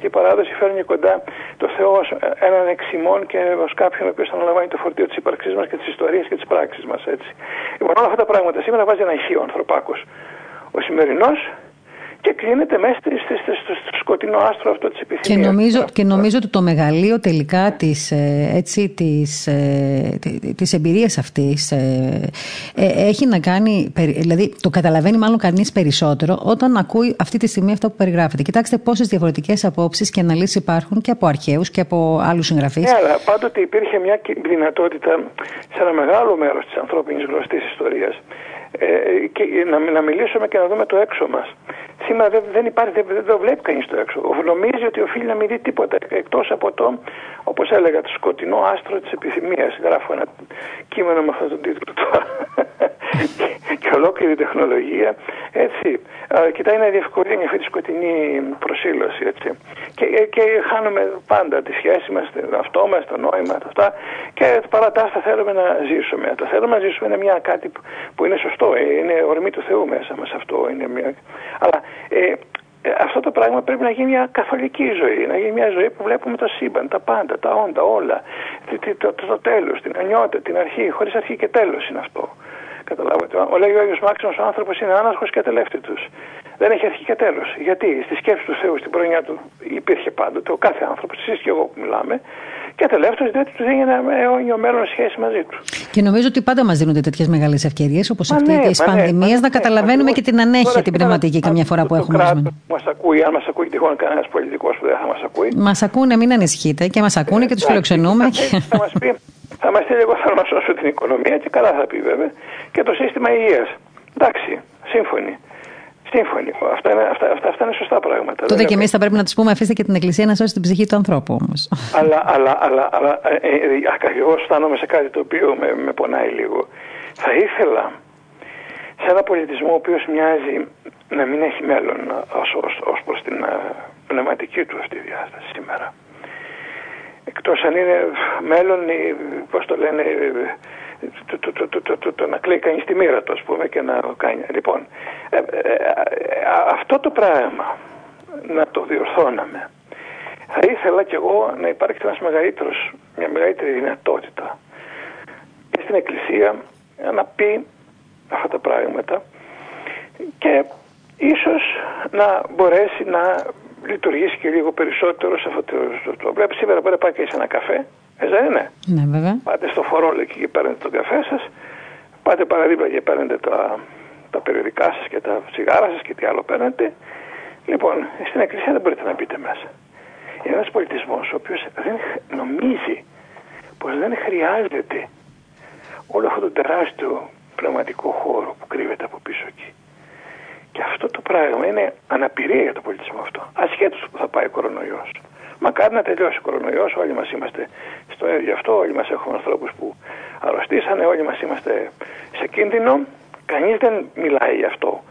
Η, η, παράδοση φέρνει κοντά το Θεός ως έναν εξημών και ως κάποιον ο οποίος αναλαμβάνει το φορτίο της ύπαρξής μας και της ιστορίας και της πράξης μας. Λοιπόν, όλα αυτά τα πράγματα σήμερα βάζει ένα ηχείο ανθρωπάκος. Ο σημερινός και κλείνεται μέσα στο σκοτεινό άστρο αυτό της επιθυμίας. Και νομίζω, και νομίζω ότι το μεγαλείο τελικά της, ε, έτσι, της, ε, της εμπειρίας αυτής ε, έχει να κάνει, δηλαδή το καταλαβαίνει μάλλον κανείς περισσότερο όταν ακούει αυτή τη στιγμή αυτό που περιγράφεται. Κοιτάξτε πόσες διαφορετικές απόψεις και αναλύσεις υπάρχουν και από αρχαίους και από άλλους συγγραφείς. Ναι, αλλά πάντοτε υπήρχε μια δυνατότητα σε ένα μεγάλο μέρος της ανθρώπινης γνωστής ιστορίας ε, και να, να μιλήσουμε και να δούμε το έξω μας. Σήμερα δεν, δεν υπάρχει, δεν, δεν το βλέπει κανείς το έξω. Νομίζει ότι οφείλει να μην δει τίποτα εκτός από το, όπως έλεγα, το σκοτεινό άστρο της επιθυμίας. Γράφω ένα κείμενο με αυτόν τον τίτλο τώρα. και, <laughs> και ολόκληρη τεχνολογία. Έτσι, κοιτάει να διευκολύνει αυτή τη σκοτεινή προσήλωση. Έτσι. Και, και χάνουμε πάντα τη σχέση μας, τον αυτό μας, το νόημα, αυτά. Και παρά τα θέλουμε να ζήσουμε. Το θέλουμε να ζήσουμε είναι μια κάτι που είναι σωστό. Ε, είναι ορμή του Θεού μέσα μας αυτό. Είναι μια... Αλλά ε, ε, αυτό το πράγμα πρέπει να γίνει μια καθολική ζωή, να γίνει μια ζωή που βλέπουμε το σύμπαν, τα πάντα, τα όντα, όλα, το, το, το, το τέλος, την ανιότητα, την αρχή, χωρίς αρχή και τέλος είναι αυτό. Καταλάβατε. Ο λέει ο Άγιος Μάξιμος, ο άνθρωπος είναι άναρχος και ατελεύτητος. Δεν έχει αρχή και τέλος. Γιατί; Στη σκέψη του Θεού, στην προϊνιά του υπήρχε πάντοτε ο κάθε άνθρωπος, εσείς και εγώ που μιλάμε, και τελευταίο διότι τους δίνει ένα αιώνιο μέλλον σχέση μαζί τους. Και νομίζω ότι πάντα μας δίνονται τέτοιες μεγάλες ευκαιρίες όπως αυτή ναι, της πανδημίας ναι, να καταλαβαίνουμε ναι, και την ανέχεια την πνευματική καμιά φορά που έχουμε. Μας ακούει, αν μας ακούει τυχόν κανένας πολιτικός που δεν θα μας ακούει. Μας ακούνε, μην ανησυχείτε και μας ακούνε και τους φιλοξενούμε. Θα μας πει, θα μας πει, εγώ θα μας σώσω την οικονομία και καλά θα πει βέβαια και το σύστημα υγείας. Εντάξει, σύμφωνοι. Σύμφωνοι. Αυτά είναι, αυτά, αυτά, αυτά είναι σωστά πράγματα. Τότε και εμείς θα πρέπει να τους πούμε αφήστε και την Εκκλησία να σώσει την ψυχή του ανθρώπου όμως. αλλά, αλλά, αλλά, αλλά ε, ε, ακριβώς φτάνομαι σε κάτι το οποίο με, με πονάει λίγο. Θα ήθελα σε ένα πολιτισμό ο οποίος μοιάζει να μην έχει μέλλον ως προς την ε, πνευματική του αυτή διάσταση σήμερα. Εκτός αν είναι μέλλον, πώς το λένε, το, το, το, το, το, να κλαίει κανείς τη μοίρα του, ας πούμε, και να κάνει. Λοιπόν, ε, ε, ε, αυτό το πράγμα να το διορθώναμε. Θα ήθελα κι εγώ να υπάρχει ένας μεγαλύτερος, μια μεγαλύτερη δυνατότητα και στην Εκκλησία να πει αυτά τα πράγματα και ίσως να μπορέσει να λειτουργήσει και λίγο περισσότερο σε αυτό το. το, Βλέπεις σήμερα μπορεί να πάει και σε ένα καφέ. Έτσι δεν είναι. Ναι, βέβαια. Πάτε στο φορόλο και παίρνετε τον καφέ σας. Πάτε παραδίπλα και παίρνετε τα, τα περιοδικά σας και τα τσιγάρα σας και τι άλλο παίρνετε. Λοιπόν, στην εκκλησία δεν μπορείτε να μπείτε μέσα. Είναι ένας πολιτισμός ο οποίος δεν νομίζει πως δεν χρειάζεται όλο αυτό το τεράστιο πνευματικό χώρο που κρύβεται από πίσω εκεί. Και αυτό το πράγμα είναι αναπηρία για τον πολιτισμό αυτό. Ασχέτως που θα πάει ο κορονοϊός. Μακάρι να τελειώσει ο κορονοϊός, όλοι μας είμαστε στο ίδιο αυτό, όλοι μας έχουμε ανθρώπους που αρρωστήσανε, όλοι μας είμαστε σε κίνδυνο. Κανείς δεν μιλάει γι' αυτό.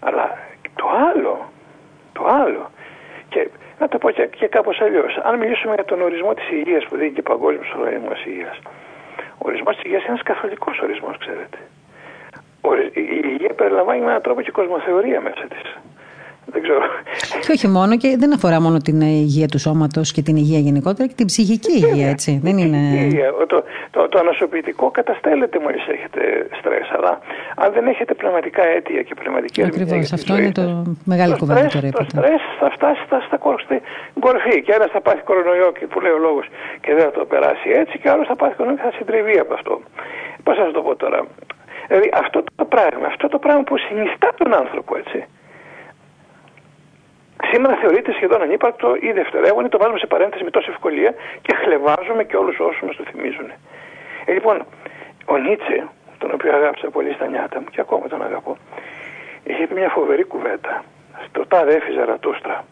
Αλλά το άλλο, το άλλο, και να το πω και, και κάπως αλλιώς. Αν μιλήσουμε για τον ορισμό της υγείας που δίνει και ο Παγκόσμιος Οργανισμός Υγείας, ο ορισμός της υγείας είναι ένας καθολικός ορισμός, ξέρετε. Η υγεία περιλαμβάνει με έναν τρόπο και κοσμοθεωρία μέσα της. Δεν ξέρω. Και όχι μόνο, και δεν αφορά μόνο την υγεία του σώματος και την υγεία γενικότερα, και την ψυχική υγεία, έτσι. Δεν είναι. Το, το, το ανασωπητικό καταστέλλεται μόλις έχετε στρες. Αλλά αν δεν έχετε πραγματικά αίτια και πραγματική Ακριβώς. Αυτό είναι το μεγάλο κουβέντα τώρα. Το στρες θα φτάσει στα, στα στην κορφή. Και ένας θα πάθει κορονοϊό και που λέει ο λόγος και δεν θα το περάσει έτσι, και άλλος θα πάθει κορονοϊό και θα συντριβεί από αυτό. Πώς θα σας το πω τώρα; Δηλαδή αυτό το πράγμα, αυτό το πράγμα που συνιστά τον άνθρωπο, έτσι. Σήμερα θεωρείται σχεδόν ανύπαρκτο ή δευτερεύον, το βάζουμε σε παρένθεση με τόση ευκολία και χλεβάζουμε και όλους όσους μας το θυμίζουν. Ε, λοιπόν, ο Νίτσε, τον οποίο αγάπησα πολύ στα νιάτα μου και ακόμα τον αγαπώ, είχε πει μια φοβερή κουβέντα στο τάδε έφυζε ρατούστρα.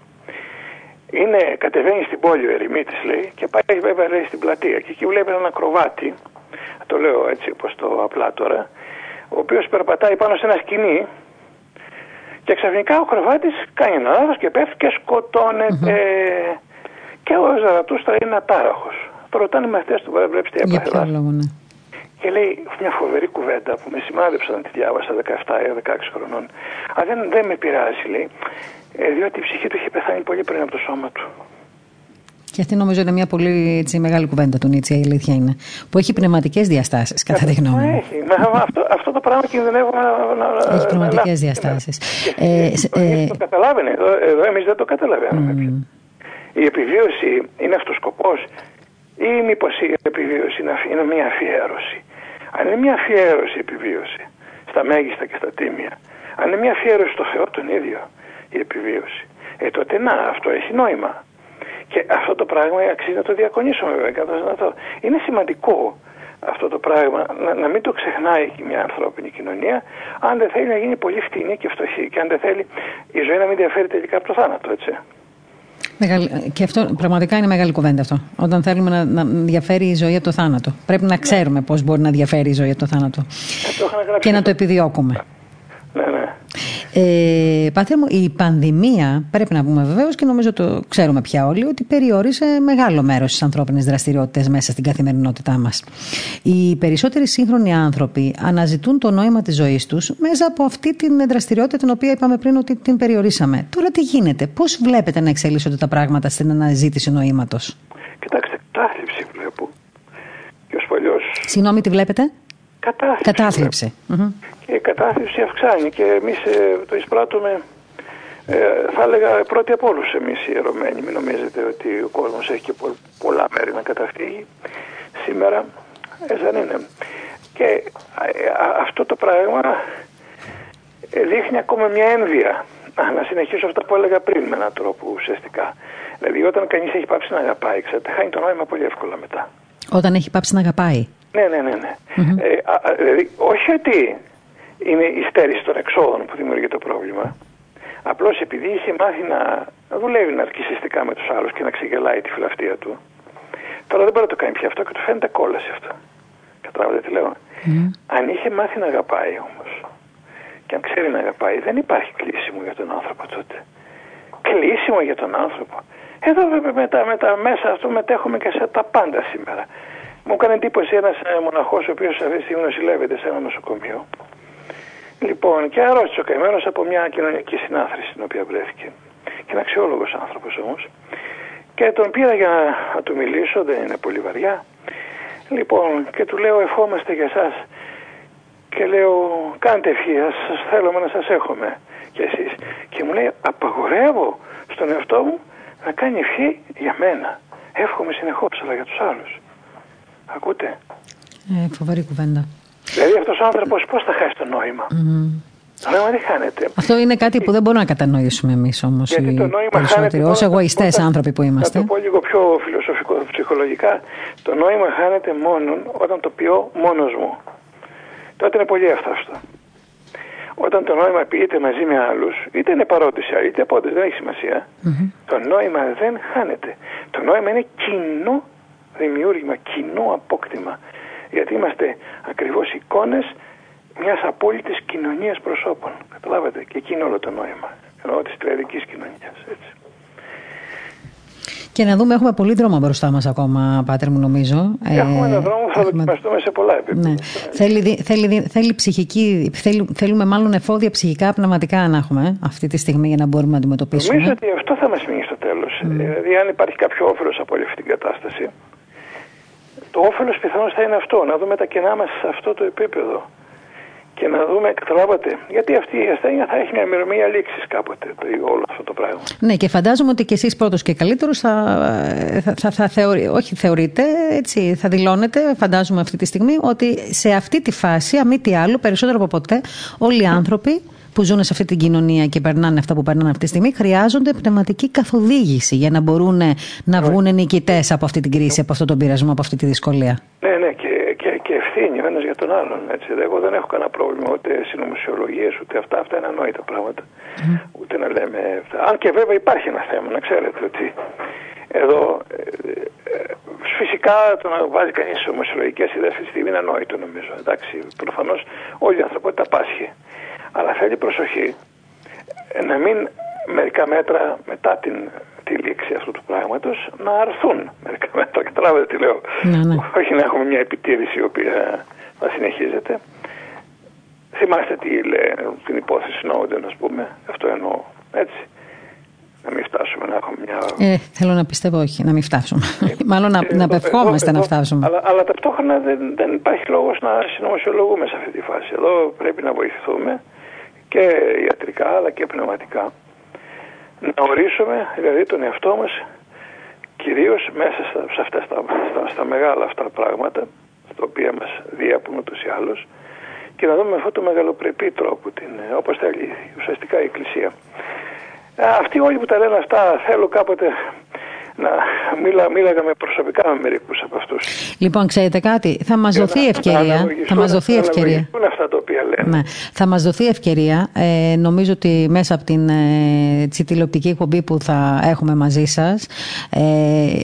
Είναι, κατεβαίνει στην πόλη ο ερημίτης, λέει, και πάει βέβαια λέει, στην πλατεία. Και εκεί βλέπει έναν ακροβάτη, το λέω έτσι όπως το απλά τώρα, ο οποίος περπατάει πάνω σε ένα σκηνή και ξαφνικά ο Κροβάτης κάνει ένα λάθος και πέφτει και σκοτώνεται. Mm-hmm. Και ο Ζαρατούστρα είναι ατάραχος. Το ρωτάνε οι μαθητές του, βλέπεις τι έπαθε. Για ναι. Και λέει μια φοβερή κουβέντα που με σημάδεψαν να τη διάβασα 17 ή 16 χρονών. Αλλά δεν, δεν με πειράζει, λέει, ε, διότι η ψυχή του είχε πεθάνει πολύ πριν από το σώμα του. Και αυτή νομίζω είναι μια πολύ έτσι, μεγάλη κουβέντα του Νίτσε, η αλήθεια είναι. Που έχει πνευματικές διαστάσεις, κατά τη γνώμη μου. Έχει. αυτό, αυτό το πράγμα κινδυνεύω να. να έχει πνευματικές διαστάσεις. Ε, ε, το καταλάβαινε. Εδώ, εδώ εμείς δεν το καταλαβαίνουμε. Mm. Η επιβίωση είναι αυτός ο σκοπός, ή μήπως η επιβίωση είναι, είναι μια αφιέρωση. Αν είναι μια αφιέρωση η επιβίωση στα μέγιστα και στα τίμια, αν είναι μια αφιέρωση στο Θεό τον ίδιο η επιβίωση, ε, τότε να, αυτό έχει νόημα. Και αυτό το πράγμα αξίζει να το διακονίσουμε βέβαια. Να το... Είναι σημαντικό αυτό το πράγμα να, να μην το ξεχνάει μια ανθρώπινη κοινωνία αν δεν θέλει να γίνει πολύ φτηνή και φτωχή και αν δεν θέλει η ζωή να μην διαφέρει τελικά από το θάνατο, έτσι. Και αυτό πραγματικά είναι μεγάλη κουβέντα αυτό. Όταν θέλουμε να, να διαφέρει η ζωή από το θάνατο. Πρέπει να ξέρουμε ναι. πώς μπορεί να διαφέρει η ζωή από το θάνατο. Ε, και να το επιδιώκουμε. Ναι, ναι. Ε, πατέρα μου, η πανδημία, πρέπει να πούμε βεβαίως και νομίζω το ξέρουμε πια όλοι, ότι περιόρισε μεγάλο μέρος τη ανθρώπινη δραστηριότητα μέσα στην καθημερινότητά μας. Οι περισσότεροι σύγχρονοι άνθρωποι αναζητούν το νόημα της ζωής τους μέσα από αυτή την δραστηριότητα την οποία είπαμε πριν ότι την περιορίσαμε. Τώρα τι γίνεται, πώς βλέπετε να εξελίσσονται τα πράγματα στην αναζήτηση νοήματος; Κοιτάξτε, κατάθλιψη βλέπω. Και ως παλιό. Συγγνώμη, τι βλέπετε; Κατάθλιψη. Κατάθλιψη η κατάθλιψη αυξάνει και εμείς ε, το εισπράττουμε ε, θα έλεγα πρώτοι από όλους εμείς οι ιερωμένοι. Μην νομίζετε ότι ο κόσμος έχει και πολλά μέρη να καταφύγει. Σήμερα ε, δεν είναι. Και ε, αυτό το πράγμα δείχνει ακόμα μια ένδυα. Να συνεχίσω αυτά που έλεγα πριν με έναν τρόπο ουσιαστικά. Δηλαδή όταν κανείς έχει πάψει να αγαπάει, ξέρετε, χάνει το νόημα πολύ εύκολα μετά. Όταν έχει πάψει να αγαπάει. Ναι, ναι, ναι. ναι. Ε, α, δηλαδή, όχι ότι είναι η στέρηση των εξόδων που δημιουργεί το πρόβλημα. Απλώς επειδή είχε μάθει να δουλεύει ναρκιστικά με τους άλλους και να ξεγελάει τη φιλαυτία του, τώρα δεν μπορεί να το κάνει πια αυτό και του φαίνεται κόλαση αυτό. Κατάλαβατε τι λέω; Αν είχε μάθει να αγαπάει όμως, και αν ξέρει να αγαπάει, δεν υπάρχει κλείσιμο για τον άνθρωπο τότε. Κλείσιμο για τον άνθρωπο. Εδώ με τα, με τα μέσα αυτό μετέχουμε και σε τα πάντα σήμερα. Μου έκανε εντύπωση ένας ε, μοναχός ο οποίος αυτή τη στιγμή νοσηλεύεται σε ένα νοσοκομείο Λοιπόν, και αρρώστησε ο καημένος από μια κοινωνική συνάθρηση στην οποία βρέθηκε. Και είναι αξιόλογος άνθρωπος όμως. Και τον πήρα για να του μιλήσω, δεν είναι πολύ βαριά. Λοιπόν, και του λέω ευχόμαστε για εσά. Και λέω κάντε ευχή, σας θέλουμε να σας έχουμε κι εσείς. Και μου λέει απαγορεύω στον εαυτό μου να κάνει ευχή για μένα. Εύχομαι συνεχώς, αλλά για τους άλλους. Ακούτε; Ε, φοβερή κουβέντα. Δηλαδή αυτός ο άνθρωπος πώς θα χάσει το νόημα; Mm. Το νόημα δεν χάνεται. Αυτό είναι κάτι που δεν μπορούμε να κατανοήσουμε εμείς όμως. Γιατί το νόημα χάνεται. Ω εγωιστές άνθρωποι που είμαστε. Να το πω λίγο πιο φιλοσοφικό, ψυχολογικά. Το νόημα χάνεται μόνο όταν το πιω μόνος μου. Τότε είναι πολύ εύθραυστο. όταν το νόημα ποιείται μαζί με άλλους, είτε είναι παρόντες είτε απόντες, δεν έχει σημασία, το νόημα δεν χάνεται. Το νόημα είναι κοινό δημιούργημα, κοινό απόκτημα. Γιατί είμαστε ακριβώς εικόνες μιας απόλυτης κοινωνίας προσώπων. Καταλάβατε, και εκεί είναι όλο το νόημα. Εννοώ της τριαδικής κοινωνίας, έτσι. Και να δούμε, έχουμε πολύ δρόμο μπροστά μας ακόμα, Πάτερ μου, νομίζω. Έχουμε ένα δρόμο που θα έχουμε... δοκιμαστούμε σε πολλά επίπεδα. Ναι. Θέλει, θέλει, θέλει ψυχική, θέλει, θέλουμε μάλλον εφόδια ψυχικά, πνευματικά να έχουμε αυτή τη στιγμή για να μπορούμε να αντιμετωπίσουμε. Νομίζω ότι αυτό θα μας μείνει στο τέλος. Mm. Δηλαδή, αν υπάρχει κάποιο όφελος από όλη αυτή την κατάσταση, το όφελος πιθανώς θα είναι αυτό, να δούμε τα κενά μας σε αυτό το επίπεδο και να δούμε, καταλάβατε, γιατί αυτή η ασθένεια θα έχει μια ημερομηνία λήξης κάποτε το, όλο αυτό το πράγμα. Ναι, και φαντάζομαι ότι και εσείς πρώτος και καλύτερος θα, θα, θα, θα θεωρεί, όχι θεωρείτε, έτσι, θα δηλώνετε, φαντάζομαι αυτή τη στιγμή, ότι σε αυτή τη φάση, αμή τι άλλο, περισσότερο από ποτέ, όλοι οι άνθρωποι που ζουν σε αυτή την κοινωνία και περνάνε αυτά που περνάνε αυτή τη στιγμή, χρειάζονται πνευματική καθοδήγηση για να μπορούν να βγουν νικητές από αυτή την κρίση, από αυτόν τον πειρασμό, από αυτή τη δυσκολία. Ναι, ναι, και και ευθύνη ο ένας για τον άλλον. Έτσι. Εγώ δεν έχω κανένα πρόβλημα ούτε συνωμοσιολογίες ούτε αυτά. Αυτά είναι ανόητα πράγματα. Ούτε να λέμε. Αν και βέβαια υπάρχει ένα θέμα, να ξέρετε ότι εδώ ε, ε, φυσικά το να βάζει κανείς ομοσιολογικέ ιδέες αυτή τη στιγμή είναι ανόητο νομίζω. Εντάξει, προφανώς όλη η ανθρωπότητα πάσχει. Αλλά θέλει προσοχή ε, να μην μερικά μέτρα μετά την τη λήξη αυτού του πράγματος να αρθούν μερικά <laughs> μέτρα. Καταλάβετε τι λέω. Ναι, ναι. Όχι να έχουμε μια επιτήρηση η οποία θα συνεχίζεται. Θυμάστε τι λέει την υπόθεση Σνόντεν, ας πούμε. Αυτό εννοώ. Έτσι. Να μην φτάσουμε να έχουμε μια. Ε, θέλω να πιστεύω όχι, να μην φτάσουμε. Ε, <laughs> Μάλλον να, ε, να πευχόμαστε να φτάσουμε. Αλλά, αλλά ταυτόχρονα δεν, δεν υπάρχει λόγος να συνωμοσιολογούμε σε αυτή τη φάση. Εδώ πρέπει να βοηθηθούμε και ιατρικά αλλά και πνευματικά να ορίσουμε δηλαδή τον εαυτό μας κυρίως μέσα στα, σε αυτά στα, στα, μεγάλα αυτά πράγματα στα οποία μας διέπουν ούτως ή άλλως και να δούμε με αυτό το μεγαλοπρεπή τρόπο την, όπως θέλει ουσιαστικά η Εκκλησία. Αυτοί όλοι που τα λένε αυτά θέλω κάποτε να μίλα, μίλαγα με προσωπικά με μερικούς από αυτούς. Λοιπόν, ξέρετε κάτι, θα μας δοθεί ευκαιρία. Θα μας δοθεί ευκαιρία. αυτά τα οποία λένε. Ναι. Θα μας δοθεί ευκαιρία. Ε, νομίζω ότι μέσα από την ε, τηλεοπτική εκπομπή που θα έχουμε μαζί σας, ε,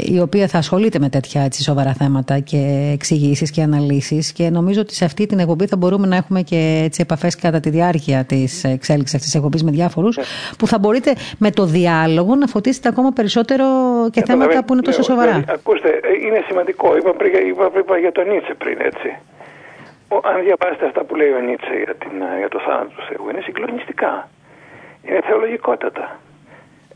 η οποία θα ασχολείται με τέτοια έτσι, σοβαρά θέματα και εξηγήσεις και αναλύσεις. Και νομίζω ότι σε αυτή την εκπομπή θα μπορούμε να έχουμε και επαφές κατά τη διάρκεια της εξέλιξης αυτής της εκπομπής με διάφορους, ναι. που θα μπορείτε με το διάλογο να φωτίσετε ακόμα περισσότερο και θέματα που είναι τόσο ναι, σοβαρά. Ναι, ακούστε, ε, είναι σημαντικό. Είπα, πριν, είπα, είπα για τον Νίτσε πριν, έτσι. Ο, αν διαβάσετε αυτά που λέει ο Νίτσε για, την, ε, για το θάνατο του Θεού, είναι συγκλονιστικά. Είναι θεολογικότατα.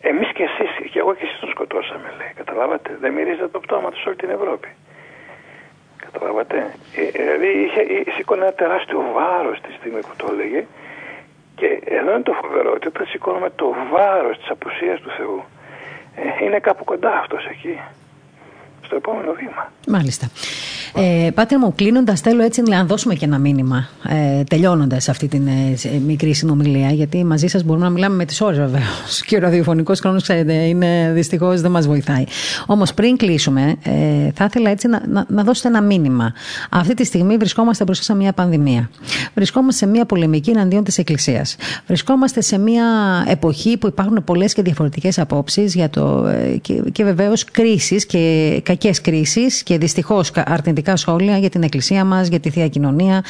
Εμείς και εσείς, και εγώ και εσείς τον σκοτώσαμε, λέει. Καταλάβατε; Δεν μυρίζετε το πτώμα του σε όλη την Ευρώπη. Καταλάβατε; Ε, δηλαδή είχε, σήκωνε ένα τεράστιο βάρος τη στιγμή που το έλεγε. Και εδώ είναι το φοβερό ότι όταν σηκώνουμε το βάρος της απουσίας του Θεού, ε, είναι κάπου κοντά αυτός εκεί στο επόμενο βήμα. Μάλιστα. Ε, Πάτε μου, κλείνοντας, θέλω έτσι να δώσουμε και ένα μήνυμα, ε, τελειώνοντας αυτή την ε, μικρή συνομιλία, γιατί μαζί σας μπορούμε να μιλάμε με τις ώρες βεβαίως. <laughs> Και ο ραδιοφωνικός χρόνος, ξέρετε, είναι δυστυχώς δεν μας βοηθάει. Όμως, πριν κλείσουμε, ε, θα ήθελα έτσι να, να, να, δώσετε ένα μήνυμα. Αυτή τη στιγμή βρισκόμαστε μπροστά σε μια πανδημία. Βρισκόμαστε σε μια πολεμική εναντίον της Εκκλησίας. Βρισκόμαστε σε μια εποχή που υπάρχουν πολλές και διαφορετικές απόψεις ε, και, και βεβαίως κρίσεις και κακέ κρίσεις και δυστυχώς αρνητικέ αρνητικά σχόλια για την εκκλησία μας, για τη θεία κοινωνία.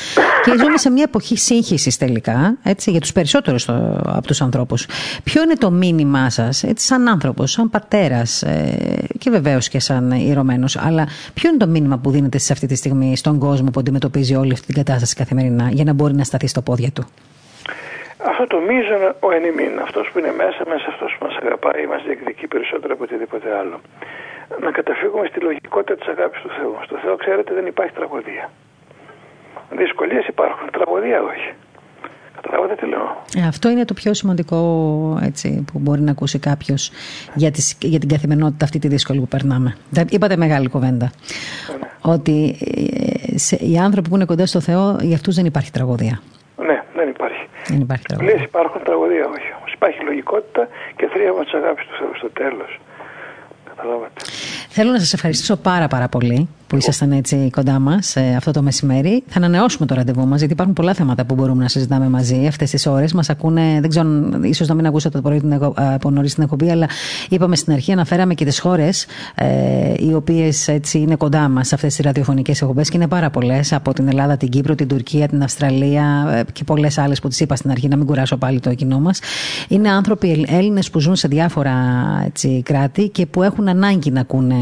Και ζούμε σε μια εποχή σύγχυσης τελικά, έτσι, για τους περισσότερους από τους ανθρώπους. Ποιο είναι το μήνυμά σας, σαν άνθρωπος, σαν πατέρας ε, και βεβαίως και σαν ιερωμένος, αλλά ποιο είναι το μήνυμα που δίνετε σε αυτή τη στιγμή στον κόσμο που αντιμετωπίζει όλη αυτή την κατάσταση καθημερινά, για να μπορεί να σταθεί στο πόδια του; Αυτό το μείζον ο ενημίν, αυτός που είναι μέσα μέσα, αυτός που μας αγαπάει, μας διεκδικεί περισσότερο από οτιδήποτε άλλο να καταφύγουμε στη λογικότητα της αγάπης του Θεού. Στο Θεό, ξέρετε, δεν υπάρχει τραγωδία. Δυσκολίες υπάρχουν, τραγωδία όχι. Καταλάβατε τι λέω. Ε, αυτό είναι το πιο σημαντικό έτσι, που μπορεί να ακούσει κάποιος για, για την καθημερινότητα αυτή τη δύσκολη που περνάμε. Είπατε μεγάλη κουβέντα. Ναι. Ότι ε, σε, οι άνθρωποι που είναι κοντά στο Θεό, για αυτούς δεν υπάρχει τραγωδία. Ναι, δεν υπάρχει. Δεν υπάρχει τραγωδία. υπάρχουν τραγωδία, όχι. Όμως υπάρχει λογικότητα και θρίαμβα της αγάπης του Θεού στο τέλος. Θέλω να σας ευχαριστήσω πάρα πάρα πολύ που ήσασταν έτσι κοντά μας ε, αυτό το μεσημέρι. Θα ανανεώσουμε το ραντεβού μας, γιατί υπάρχουν πολλά θέματα που μπορούμε να συζητάμε μαζί αυτές τις ώρες. Μας ακούνε, δεν ξέρω, ίσως να μην ακούσατε το πρωί από νωρίς την εκπομπή, αλλά είπαμε στην αρχή, αναφέραμε και τις χώρες ε, οι οποίες είναι κοντά μας σε αυτές τις ραδιοφωνικές εκπομπές και είναι πάρα πολλές από την Ελλάδα, την Κύπρο, την Τουρκία, την Αυστραλία ε, και πολλές άλλες που τις είπα στην αρχή, να μην κουράσω πάλι το κοινό μας. Είναι άνθρωποι Έλληνες που ζουν σε διάφορα έτσι, κράτη και που έχουν ανάγκη να ακούνε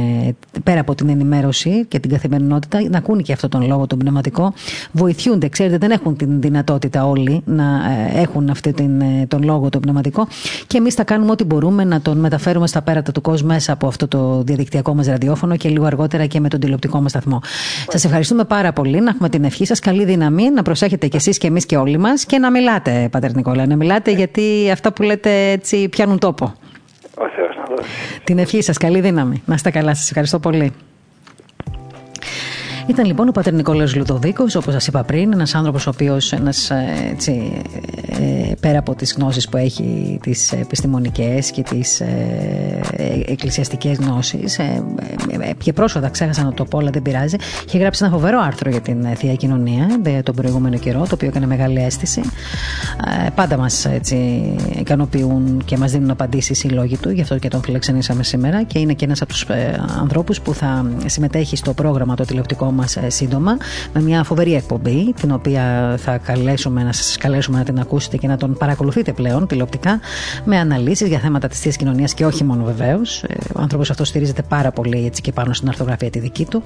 πέρα από την ενημέρωση και την καθημερινότητα, να ακούνε και αυτόν τον λόγο τον πνευματικό. Βοηθιούνται, ξέρετε, δεν έχουν την δυνατότητα όλοι να ε, έχουν αυτή την, ε, τον λόγο τον πνευματικό και εμείς θα κάνουμε ό,τι μπορούμε να τον μεταφέρουμε στα πέρατα του κόσμου μέσα από αυτό το διαδικτυακό μας ραδιόφωνο και λίγο αργότερα και με τον τηλεοπτικό μας σταθμό. Σας ευχαριστούμε πάρα πολύ. Να έχουμε την ευχή σας. Καλή δύναμη. Να προσέχετε κι εσείς και εμείς και όλοι μας και να μιλάτε, Πατέρ Νικόλα. Να μιλάτε γιατί αυτά που λέτε έτσι πιάνουν τόπο. Ο Θεός να δώσει. Την ευχή σας. Καλή δύναμη. Να είστε καλά. Σας ευχαριστώ πολύ. Ήταν λοιπόν ο πατέρ Νικόλαος Λουδοβίκος, όπως σας είπα πριν, ένας άνθρωπος ο οποίος ένας, ε, έτσι, ε, πέρα από τις γνώσεις που έχει, τις επιστημονικές και τις ε, εκκλησιαστικές γνώσεις, και πρόσφατα ξέχασα να το πω, αλλά δεν πειράζει, είχε γράψει ένα φοβερό άρθρο για την Θεία Κοινωνία τον προηγούμενο καιρό, το οποίο έκανε μεγάλη αίσθηση. Πάντα μας έτσι, ικανοποιούν και μας δίνουν απαντήσεις οι λόγοι του, γι' αυτό και τον φιλεξενήσαμε σήμερα και είναι και ένας από τους ανθρώπους που θα συμμετέχει στο πρόγραμμα το τηλεοπτικό μας ε, σύντομα με μια φοβερή εκπομπή, την οποία θα καλέσουμε να σας καλέσουμε να την ακούσετε και να τον παρακολουθείτε πλέον τηλεοπτικά, με αναλύσεις για θέματα της θεία κοινωνίας και όχι μόνο βεβαίως. Ε, ο άνθρωπος αυτός στηρίζεται πάρα πολύ έτσι και πάνω στην αρθογραφία τη δική του.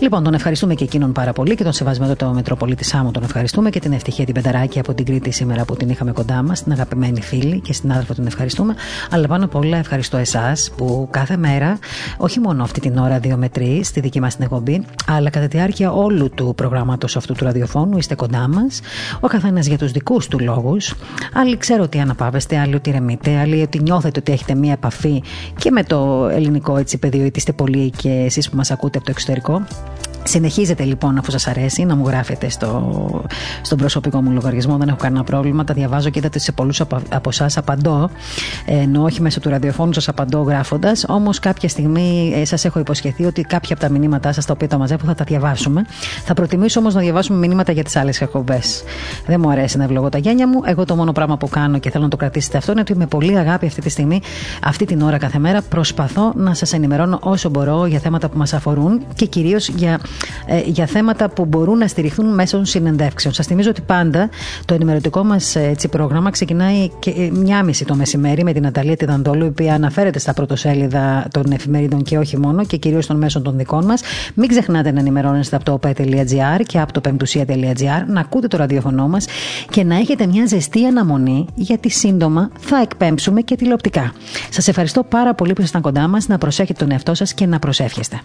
Λοιπόν, τον ευχαριστούμε και εκείνον πάρα πολύ και τον σεβασμένο το Μητροπολίτη Σάμου τον ευχαριστούμε και την ευτυχία την Πενταράκη από την Κρήτη σήμερα που την είχαμε κοντά μας, την αγαπημένη φίλη και στην άδελφο τον ευχαριστούμε. Αλλά πάνω απ' όλα ευχαριστώ εσάς που κάθε μέρα, όχι μόνο αυτή την ώρα 2 με 3 στη δική μας την εκπομπή, αλλά κατά τη διάρκεια όλου του προγράμματος αυτού του ραδιοφώνου είστε κοντά μας. Ο καθένας για τους δικούς του λόγους. Άλλοι ξέρω ότι αναπαύεστε, άλλοι ότι ρεμείτε, άλλοι ότι νιώθετε ότι έχετε μία επαφή και με το ελληνικό έτσι πεδίο, είτε είστε πολλοί και εσείς που μας ακούτε από το εξωτερικό. Συνεχίζετε λοιπόν, αφού σας αρέσει, να μου γράφετε στο, στον προσωπικό μου λογαριασμό. Δεν έχω κανένα πρόβλημα. Τα διαβάζω και είδατε σε πολλούς από, από εσάς απαντώ. Ενώ όχι μέσω του ραδιοφώνου σας απαντώ γράφοντας. Όμως κάποια στιγμή ε, σας έχω υποσχεθεί ότι κάποια από τα μηνύματά σας τα οποία τα μαζεύω θα τα διαβάσουμε. Θα προτιμήσω όμως να διαβάσουμε μηνύματα για τις άλλες εκπομπές. Δεν μου αρέσει να ευλογώ τα γένια μου. Εγώ το μόνο πράγμα που κάνω και θέλω να το κρατήσετε αυτό είναι ότι με πολύ αγάπη αυτή τη στιγμή, αυτή την ώρα κάθε μέρα, προσπαθώ να σας ενημερώνω όσο μπορώ για θέματα που μας αφορούν και κυρίως για ε, για θέματα που μπορούν να στηριχθούν μέσω συνεντεύξεων. Σας θυμίζω ότι πάντα το ενημερωτικό μας ε, πρόγραμμα ξεκινάει και ε, μια μισή το μεσημέρι με την Αταλία Τιδαντόλου, η οποία αναφέρεται στα πρωτοσέλιδα των εφημερίδων και όχι μόνο και κυρίως των μέσων των δικών μας. Μην ξεχνάτε να ενημερώνεστε από το opet.gr και από το πεμπτουσία.gr, να ακούτε το ραδιοφωνό μας και να έχετε μια ζεστή αναμονή γιατί σύντομα θα εκπέμψουμε και τηλεοπτικά. Σας ευχαριστώ πάρα πολύ που ήσασταν κοντά μας, να προσέχετε τον εαυτό σας και να προσεύχεστε.